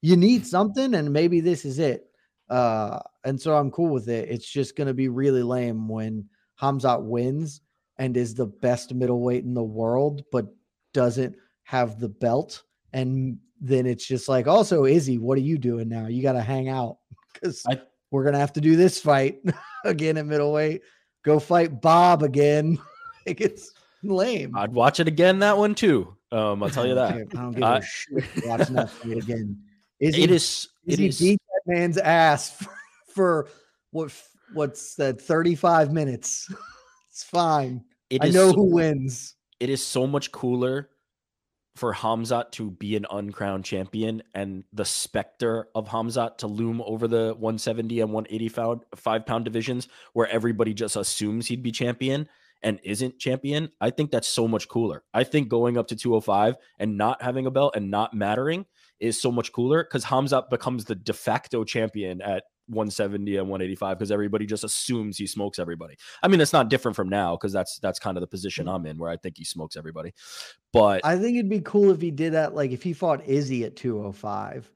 you need something, and maybe this is it. Uh, and so I'm cool with it. It's just gonna be really lame when Khamzat wins and is the best middleweight in the world, but doesn't have the belt. And then it's just like, also, Izzy, what are you doing now? You got to hang out because we're going to have to do this fight again at middleweight. Go fight Bob again. like it's lame. I'd watch it again. That one too. Um, I'll tell you that. I don't give a shit watching that fight again. Izzy, It is. Izzy is. beat that man's ass for, for what? What's that? Thirty-five minutes. it's fine. It I know so- who wins. it is so much cooler for Khamzat to be an uncrowned champion and the specter of Khamzat to loom over the 170 and 185 five pound divisions where everybody just assumes he'd be champion and isn't champion. I think that's so much cooler. I think going up to 205 and not having a belt and not mattering is so much cooler because Khamzat becomes the de facto champion at 170 and 185 because everybody just assumes he smokes everybody. I mean, it's not different from now because that's that's kind of the position mm. I'm in where I think he smokes everybody. But I think it'd be cool if he did that. Like if he fought Izzy at 205.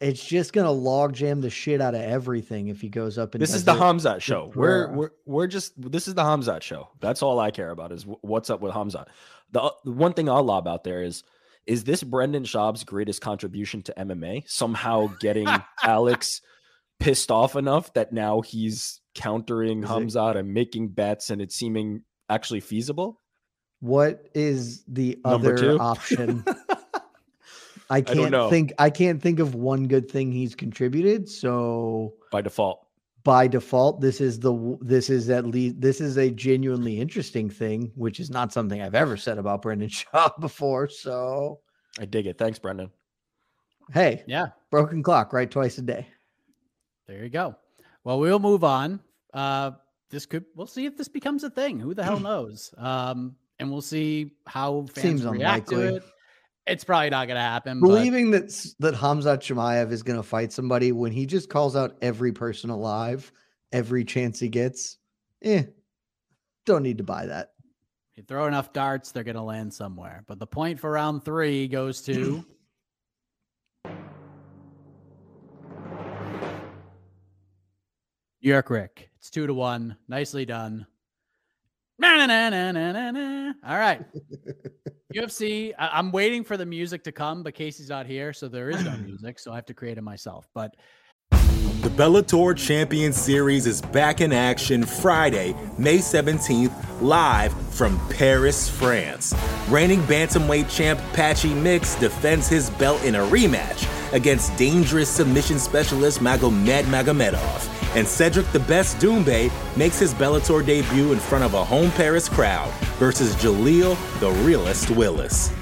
It's just gonna log jam the shit out of everything if he goes up and this is the. Khamzat show. We're we're we're just this is the Khamzat show. That's all I care about is what's up with Khamzat. The, the one thing I'll lob out there is is this Brendan Schaub's greatest contribution to MMA somehow getting Alex pissed off enough that now he's countering Is it- Khamzat and making bets and it's seeming actually feasible? What is the Number other two? option? I don't can't know. think. I can't think of one good thing he's contributed. So By default. by default, this is the this is at least this is a genuinely interesting thing, which is not something I've ever said about Brendan Schaub before. So I dig it. Thanks, Brendan. hey, Yeah, broken clock, right? Twice a day. There you go. Well, we'll move on. Uh, this could we'll see if this becomes a thing. Who the hell knows? Um, and we'll see how fans Seems react to unlikely. it. It's probably not going to happen. but Believing that that Khamzat Chimaev is going to fight somebody when he just calls out every person alive every chance he gets, eh? Don't need to buy that. you throw enough darts, they're going to land somewhere. But the point for round three goes to. New York Ric. It's two to one. Nicely done. Na-na-na-na-na-na. All right. UFC. I- I'm waiting for the music to come, but Casey's not here, so there is no music. So I have to create it myself. But The Bellator Champion Series is back in action Friday, May 17th, live from Paris, France. Reigning bantamweight champ Patchy Mix defends his belt in a rematch against dangerous submission specialist Magomed Magomedov. And Cedric the Best Doumbé makes his Bellator debut in front of a home Paris crowd versus Jaleel the Realist Willis.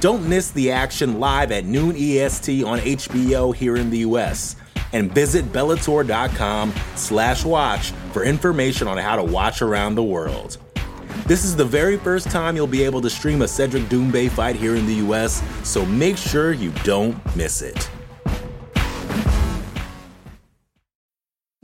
Don't miss the action live at noon EST on HBO here in the US. And visit Bellator.com slash watch for information on how to watch around the world. This is the very first time you'll be able to stream a Cedric Doumbé fight here in the US, so make sure you don't miss it.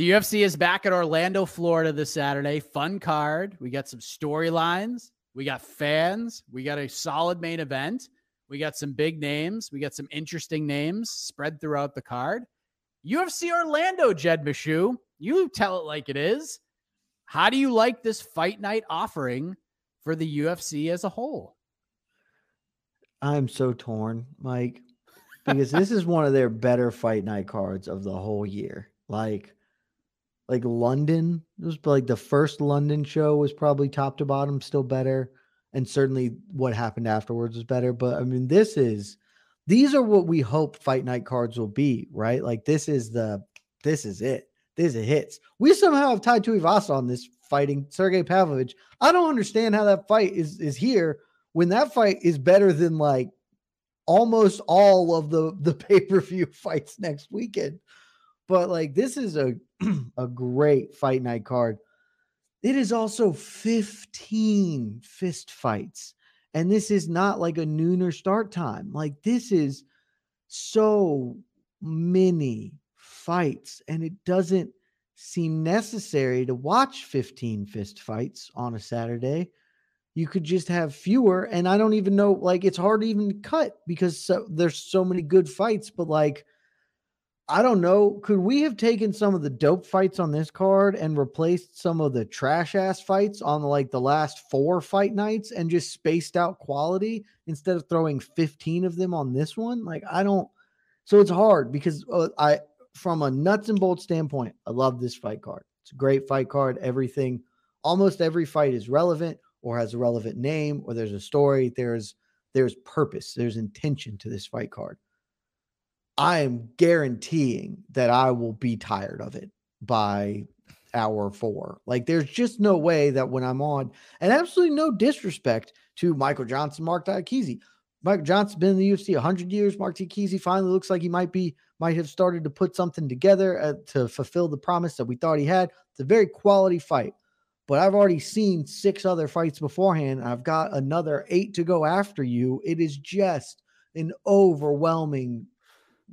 The UFC is back at Orlando, Florida this Saturday. Fun card. We got some storylines. We got fans. We got a solid main event. We got some big names. We got some interesting names spread throughout the card. UFC Orlando, Jed Meshew. You tell it like it is. How do you like this fight night offering for the UFC as a whole? I'm so torn, Mike, because this is one of their better fight night cards of the whole year. Like, like London it was like the first London show was probably top to bottom still better, and certainly what happened afterwards was better. But I mean, this is these are what we hope fight night cards will be, right? Like this is the this is it. This is hits. We somehow have Tai Tuivasa on this fighting Sergey Pavlovich. I don't understand how that fight is is here when that fight is better than like almost all of the the pay-per-view fights next weekend. But like this is a a great fight night card. It is also 15 fist fights. And this is not like a nooner start time. Like this is so many fights and it doesn't seem necessary to watch 15 fist fights on a Saturday. You could just have fewer and I don't even know like it's hard even to even cut because so, there's so many good fights but like I don't know. Could we have taken some of the dope fights on this card and replaced some of the trash ass fights on like the last four fight nights and just spaced out quality instead of throwing 15 of them on this one? Like, I don't. So it's hard because uh, I, from a nuts and bolts standpoint, I love this fight card. It's a great fight card. Everything, almost every fight is relevant or has a relevant name or there's a story. There's, there's purpose, there's intention to this fight card. I am guaranteeing that I will be tired of it by hour four. Like there's just no way that when I'm on, and absolutely no disrespect to Michael Johnson, Marc Diakiese. Mike Johnson's been in the UFC 100 years. Marc Diakiese finally looks like he might be, might have started to put something together uh, to fulfill the promise that we thought he had. It's a very quality fight, but I've already seen six other fights beforehand. I've got another eight to go after you. It is just an overwhelming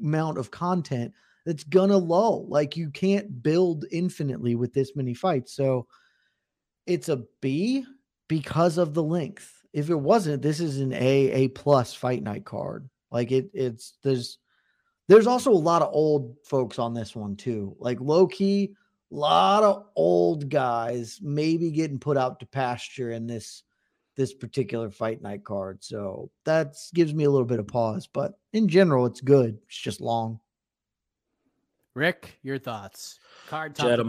amount of content that's gonna lull. Like you can't build infinitely with this many fights. So it's a B because of the length. If it wasn't, this is an A, A plus fight night card. Like it, it's there's there's also a lot of old folks on this one too. Like low key, a lot of old guys maybe getting put out to pasture in this this particular fight night card. So that gives me a little bit of pause, but in general, it's good. It's just long. Ric, your thoughts? Card top Jed, to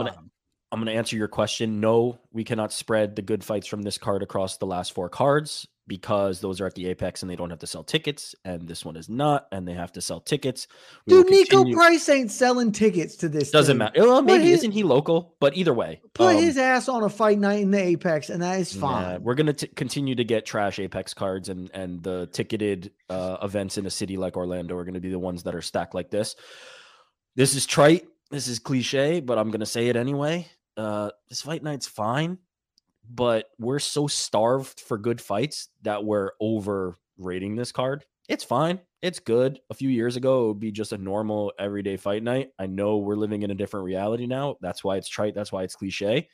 I'm gonna, bottom. I'm going to answer your question. No, we cannot spread the good fights from this card across the last four cards because those are at the Apex and they don't have to sell tickets. And this one is not, and they have to sell tickets. We Dude, Niko Price ain't selling tickets to this. doesn't thing. matter. Well, maybe his- isn't he local? But either way, Put um, his ass on a fight night in the Apex, and that is Yeah, fine. we're gonna t- continue to get trash Apex cards, and and the ticketed uh, events in a city like Orlando are gonna be the ones that are stacked like this. This is trite. This is cliche, but I'm gonna say it anyway. Uh, this fight night's fine, but we're so starved for good fights that we're overrating this card. It's fine. It's good. A few years ago, it would be just a normal everyday fight night. I know we're living in a different reality now. That's why it's trite. That's why it's cliche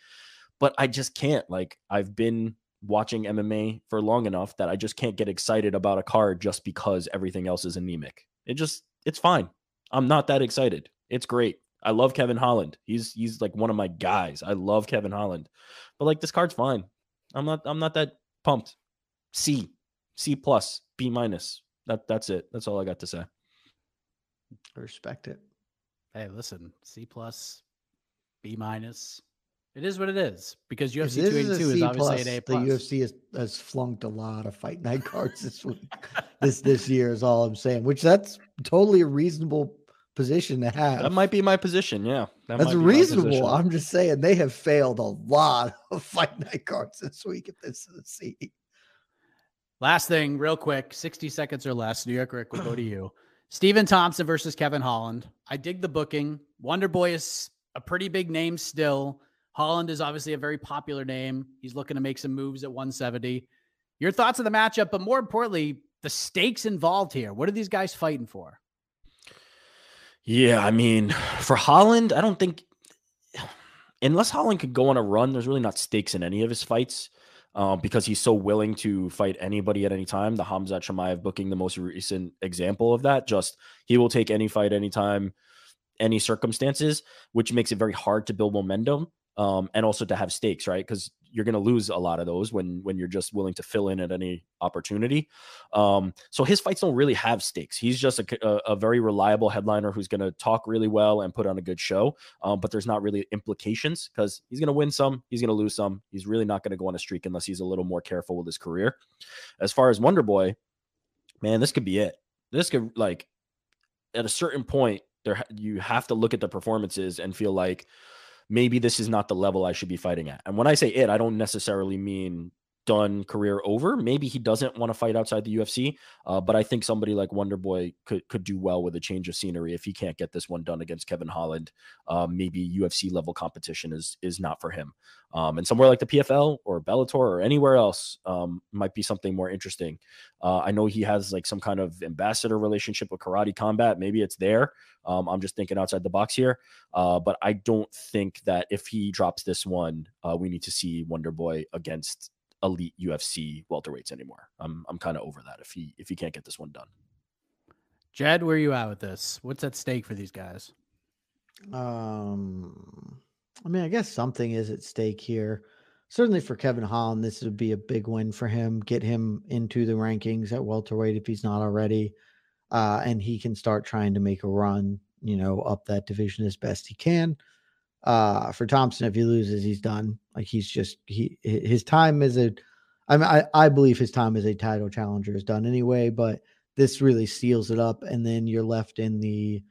but I just can't. Like I've been watching MMA for long enough that I just can't get excited about a card just because everything else is anemic. It just it's fine. I'm not that excited. It's great. I love Kevin Holland. He's he's like one of my guys. I love Kevin Holland. But like this card's fine. I'm not I'm not that pumped. C, C plus, B minus. That that's it. That's all I got to say. Respect it. Hey, listen, C plus, B minus. It is what it is because If UFC this is 282 a is, obviously plus, an A plus. the. UFC has, has flunked a lot of fight night cards this week. this this year is all I'm saying, which that's totally a reasonable position to have. That might be my position. Yeah, that That's might be my reasonable. I'm just saying they have failed a lot of fight night cards this week. If this is a C, Last thing, real quick, 60 seconds or less. New York Ric will go to you. Stephen Thompson versus Kevin Holland. I dig the booking. Wonder Boy is a pretty big name still. Holland is obviously a very popular name. He's looking to make some moves at 170. Your thoughts on the matchup, but more importantly, the stakes involved here. What are these guys fighting for? Yeah, I mean, for Holland, I don't think unless Holland could go on a run, there's really not stakes in any of his fights. Um, because he's so willing to fight anybody at any time. The Khamzat Chimaev booking the most recent example of that. Just he will take any fight anytime, any circumstances, which makes it very hard to build momentum um, and also to have stakes, right? Because you're going to lose a lot of those when when you're just willing to fill in at any opportunity. Um, so his fights don't really have stakes. He's just a, a, a very reliable headliner who's going to talk really well and put on a good show. Um, but there's not really implications because he's going to win some, he's going to lose some. He's really not going to go on a streak unless he's a little more careful with his career. As far as Wonder Boy, man, this could be it. This could like at a certain point there you have to look at the performances and feel like maybe this is not the level I should be fighting at. And when I say it, I don't necessarily mean done career over. Maybe he doesn't want to fight outside the UFC, uh, but I think somebody like Wonder Boy could could do well with a change of scenery if he can't get this one done against Kevin Holland. Uh, maybe UFC level competition is is not for him. Um, and somewhere like the PFL or Bellator or anywhere else um, might be something more interesting. Uh, I know he has like some kind of ambassador relationship with Karate Combat. Maybe it's there. Um, I'm just thinking outside the box here. Uh, but I don't think that if he drops this one, uh, we need to see Wonder Boy against elite UFC welterweights anymore. I'm I'm kind of over that if he if he can't get this one done. Jed, where are you at with this? What's at stake for these guys? um, I mean, I guess something is at stake here. Certainly for Kevin Holland, this would be a big win for him. Get him into the rankings at welterweight if he's not already, uh, and he can start trying to make a run. You know, up that division as best he can. Uh, for Thompson, if he loses, he's done. Like he's just he his time is a, I mean, I I believe his time as a title challenger is done anyway. But this really seals it up, and then you're left in the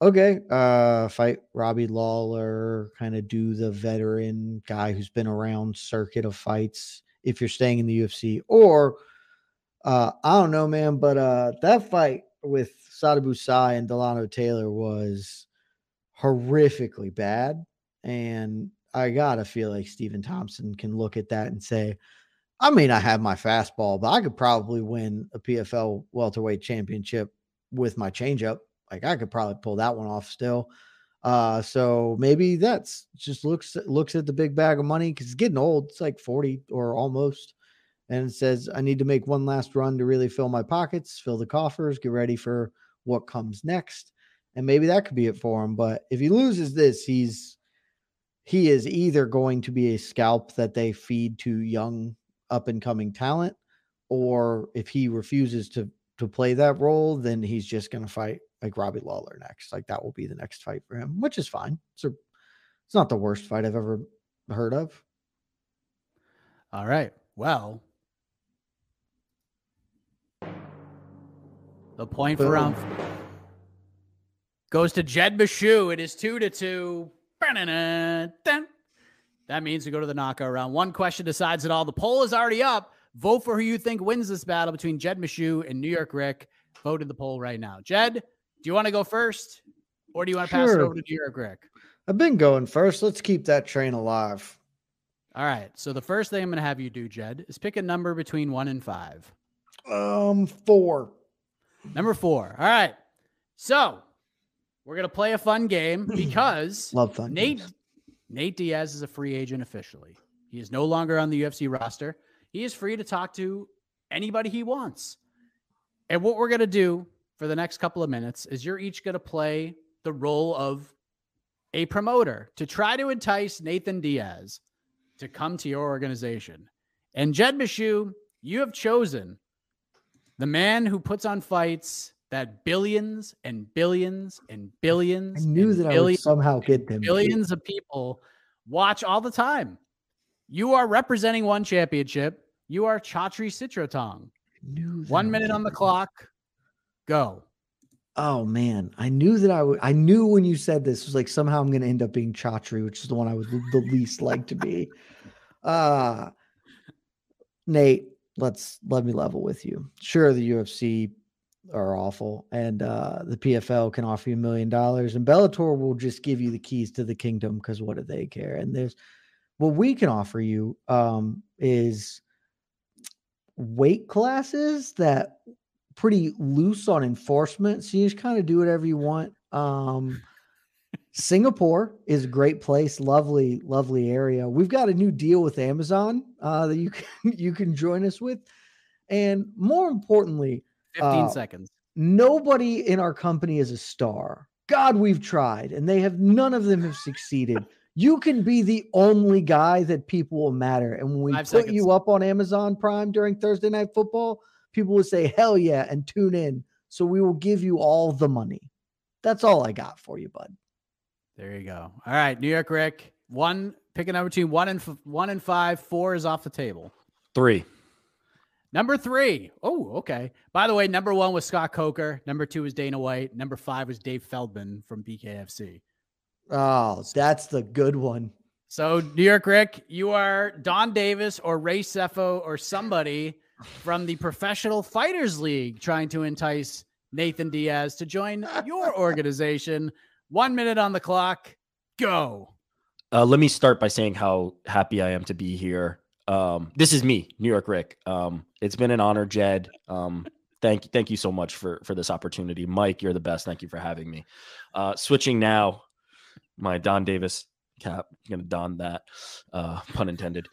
okay, uh, fight Robbie Lawler, kind of do the veteran guy who's been around circuit of fights if you're staying in the UFC, or uh, I don't know, man, but uh, that fight with Sadibou Sy and Dilano Taylor was horrifically bad, and I gotta feel like Stephen Thompson can look at that and say. I may not have my fastball, but I could probably win a PFL welterweight championship with my changeup. Like I could probably pull that one off still. Uh, so maybe that's just looks looks at the big bag of money because it's getting old. It's like 40 or almost. And says, I need to make one last run to really fill my pockets, fill the coffers, get ready for what comes next. And maybe that could be it for him. But if he loses this, he's he is either going to be a scalp that they feed to young up and coming talent, or if he refuses to to play that role, then he's just going to fight like Robbie Lawler next. Like that will be the next fight for him, which is fine. It's a, it's not the worst fight I've ever heard of. All right. Well, the point for Boom. round goes to Jed Meshew. It is two to two. That means we go to the knockout round. One question decides it all. The poll is already up. Vote for who you think wins this battle between Jed Meshew and New York Ric. Vote in the poll right now. Jed, do you want to go first, or do you want to pass it over to New York Ric? I've been going first. Let's keep that train alive. All right. So the first thing I'm going to have you do, Jed, is pick a number between one and five. Um, four. Number four. All right. So we're gonna play a fun game because Love fun. Nate games. Nate Diaz is a free agent officially. He is no longer on the UFC roster. He is free to talk to anybody he wants. And what we're gonna do for the next couple of minutes is you're each gonna play the role of a promoter to try to entice Nathan Diaz to come to your organization. And Jed Meshew, you have chosen the man who puts on fights that billions and billions and I billions knew and that I would somehow get them. billions of people watch all the time. You are representing one championship. You are Chatri Sityodtong. One minute on the clock. Go. Oh man, I knew that I would. I knew when you said this was like somehow I'm going to end up being Chatri, which is the one I would the least like to be. Uh Nate, let's let me level with you. Sure, the UFC are awful, and uh the PFL can offer you a million dollars, and Bellator will just give you the keys to the kingdom because what do they care? And there's what we can offer you um is weight classes that pretty loose on enforcement. So you just kind of do whatever you want. Um, Singapore is a great place, lovely, lovely area. We've got a new deal with Amazon uh, that you can you can join us with, and more importantly, 15 uh, seconds. nobody in our company is a star. God, we've tried, and they have none of them have succeeded. You can be the only guy that people will matter. And when we Five put seconds. you up on Amazon Prime during Thursday night football, people will say, hell yeah, and tune in. So we will give you all the money. That's all I got for you, bud. There you go. All right, New York Ric. One pick a number between one and f- one and five. Four is off the table. Three. Number three. Oh, okay. By the way, number one was Scott Coker. Number two was Dana White. Number five was Dave Feldman from BKFC. Oh, that's the good one. So, New York Ric, you are Don Davis or Ray Sefo or somebody from the Professional Fighters League trying to entice Nathan Diaz to join your organization. One minute on the clock. Go. Uh, let me start by saying how happy I am to be here. Um, this is me, New York Ric. Um, it's been an honor, Jed. Um, thank thank you so much for for this opportunity, Mike. You're the best. Thank you for having me. Uh, switching now, my Don Davis cap. gonna don that, uh, pun intended.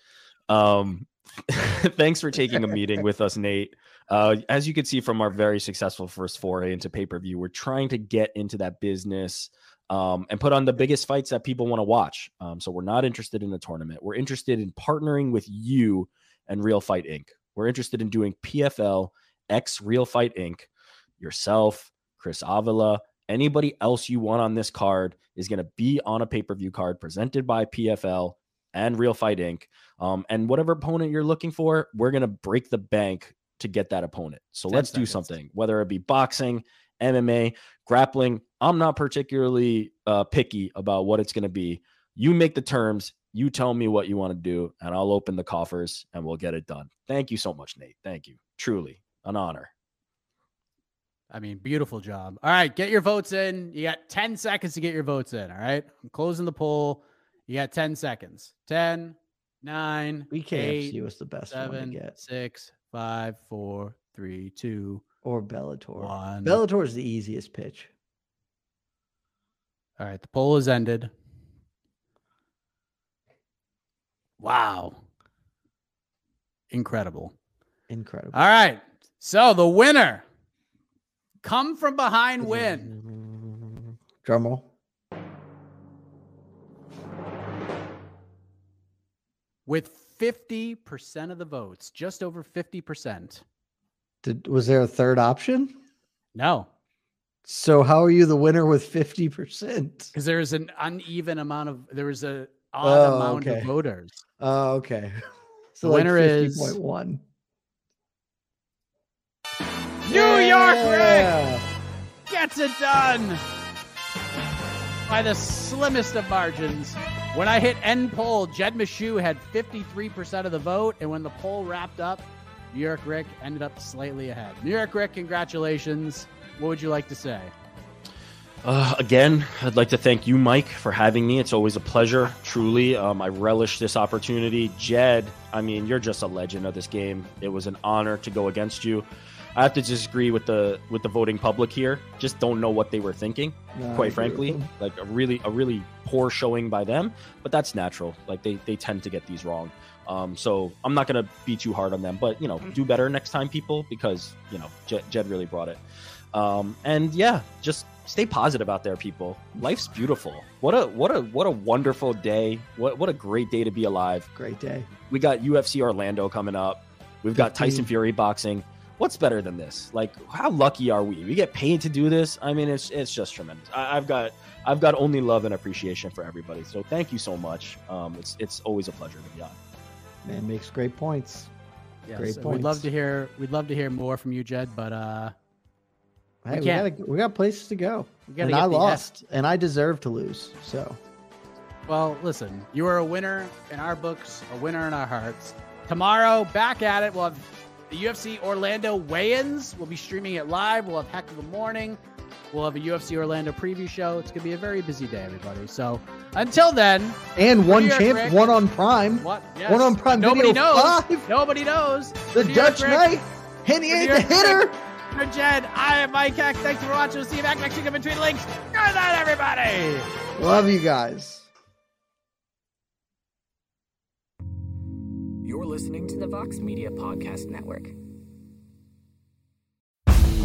Um, thanks for taking a meeting with us, Nate. Uh, as you can see from our very successful first foray into pay per view, we're trying to get into that business um, and put on the biggest fights that people want to watch. Um, so we're not interested in a tournament. We're interested in partnering with you and Real Fight Inc. We're interested in doing PFL X Real Fight Inc. Yourself, Chris Avila, anybody else you want on this card is going to be on a pay per view card presented by PFL and Real Fight Inc. Um, and whatever opponent you're looking for, we're going to break the bank to get that opponent. So let's do something, whether it be boxing, MMA, grappling. I'm not particularly uh, picky about what it's going to be. You make the terms. You tell me what you want to do, and I'll open the coffers and we'll get it done. Thank you so much, Nate. Thank you. Truly an honor. I mean, beautiful job. All right, get your votes in. You got 10 seconds to get your votes in. All right. I'm closing the poll. You got 10 seconds. 10, 9, BKFC eight, was the best one to seven, get. six, five, four, three, two, Or Bellator. one. Bellator is the easiest pitch. All right, the poll is ended. Wow. Incredible. Incredible. All right. So the winner, come from behind win. Drum roll. with 50% of the votes, just over 50%. Did, was there a third option? No, So how are you the winner with 50%? because there's an uneven amount of, there was a odd Oh, amount okay. of voters. Oh, okay. So The like winner is- 50.1. New York Ric gets it done by the slimmest of margins. When I hit end poll, Jed Meshew had 53% of the vote. And when the poll wrapped up, New York Ric ended up slightly ahead. New York Ric, congratulations. What would you like to say? Uh, again, I'd like to thank you, Mike, for having me. It's always a pleasure, truly. Um, I relish this opportunity. Jed, I mean, you're just a legend of this game. It was an honor to go against you. I have to disagree with the with the voting public here. Just don't know what they were thinking. No, quite frankly, like a really a really poor showing by them. But that's natural. Like they they tend to get these wrong. Um, so I'm not gonna be too hard on them. But you know, do better next time, people, because you know Jed, Jed really brought it. Um, and yeah, just stay positive out there, people. Life's beautiful. What a what a what a wonderful day. What what a great day to be alive. Great day. We got UFC Orlando coming up. We've got Tyson Fury boxing. what's better than this? Like, how lucky are we? We get paid to do this. I mean, it's it's just tremendous. I, have got I've got only love and appreciation for everybody. So thank you so much. Um, it's it's always a pleasure to be on. Man makes great points. Yes, great We'd love to hear we'd love to hear more from you, Jed, but uh Hey, we, gotta, we got places to go. And I lost, and I deserve to lose. So Well, listen, you are a winner in our books, a winner in our hearts. Tomorrow, back at it. We'll have the UFC Orlando weigh-ins. We'll be streaming it live. We'll have heck of a morning. We'll have a UFC Orlando preview show. It's gonna be a very busy day, everybody. So until then, and one champ, Ric. one on Prime, what? Yes, one on Prime Nobody Video knows. five. Nobody knows. The New York Dutch Ric, Knight, Henny The ain't the hitter. For Jed, I am Mike Heck. Thanks for watching. We'll see you back next week on Between Links. Good night, everybody. Love you guys. You're listening to the Vox Media Podcast Network.